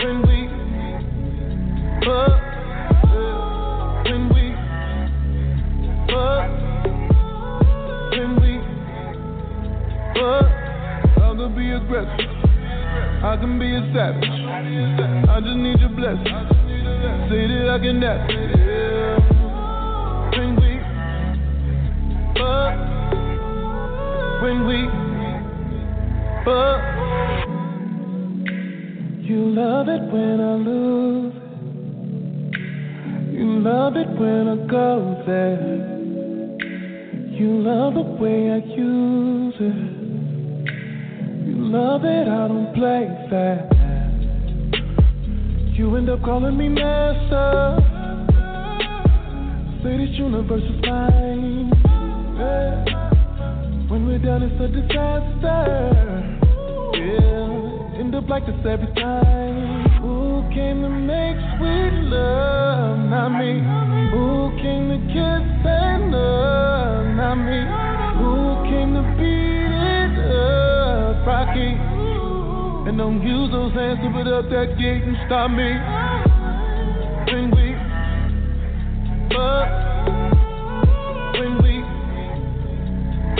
When we fuck. Fuck. I can be aggressive. I can be a savage. I just need your blessing. Say that I can dance. Yeah. When we fuck. When we fuck. You love it when I lose. You love it when I go there. You love the way I use it. Love that I don't play fast. You end up calling me master. Say this universe is mine. Yeah. When we're done, it's a disaster. Yeah, end up like this every time. Who came to make sweet love? Not me. Who came to kiss and love? Not me. And don't use those hands to put up that gate and stop me. When we fuck, when we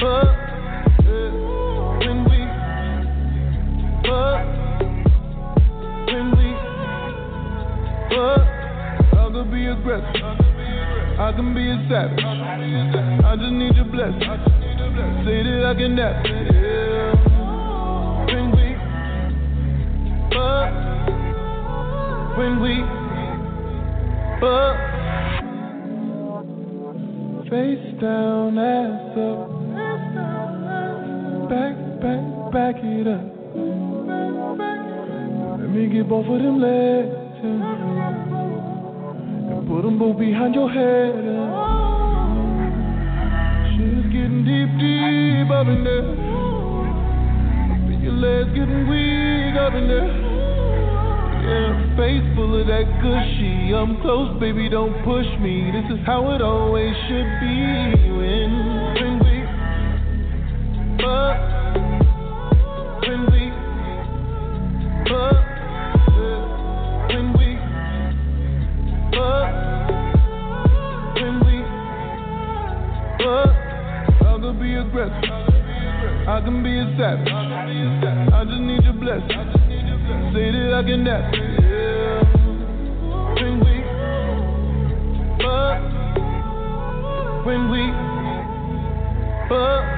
fuck, when we fuck, when we fuck, I can be aggressive. I can be a savage. I just need your blessing. Say that I can never. When we fuck, face down, ass up, back, back, back it up. Let me get both of them legs. yeah. And put them both behind your head. Shit's getting deep, deep up in there. Feel your legs getting weak up in there. Yeah, face full of that gushy. I'm close, baby, don't push me. This is how it always should be. When, when we fuck, when we fuck, when we fuck, when we fuck, I can be aggressive. I can be a savage. I just need your blessing. Say that I can nap. Yeah. When we fuck, when we fuck.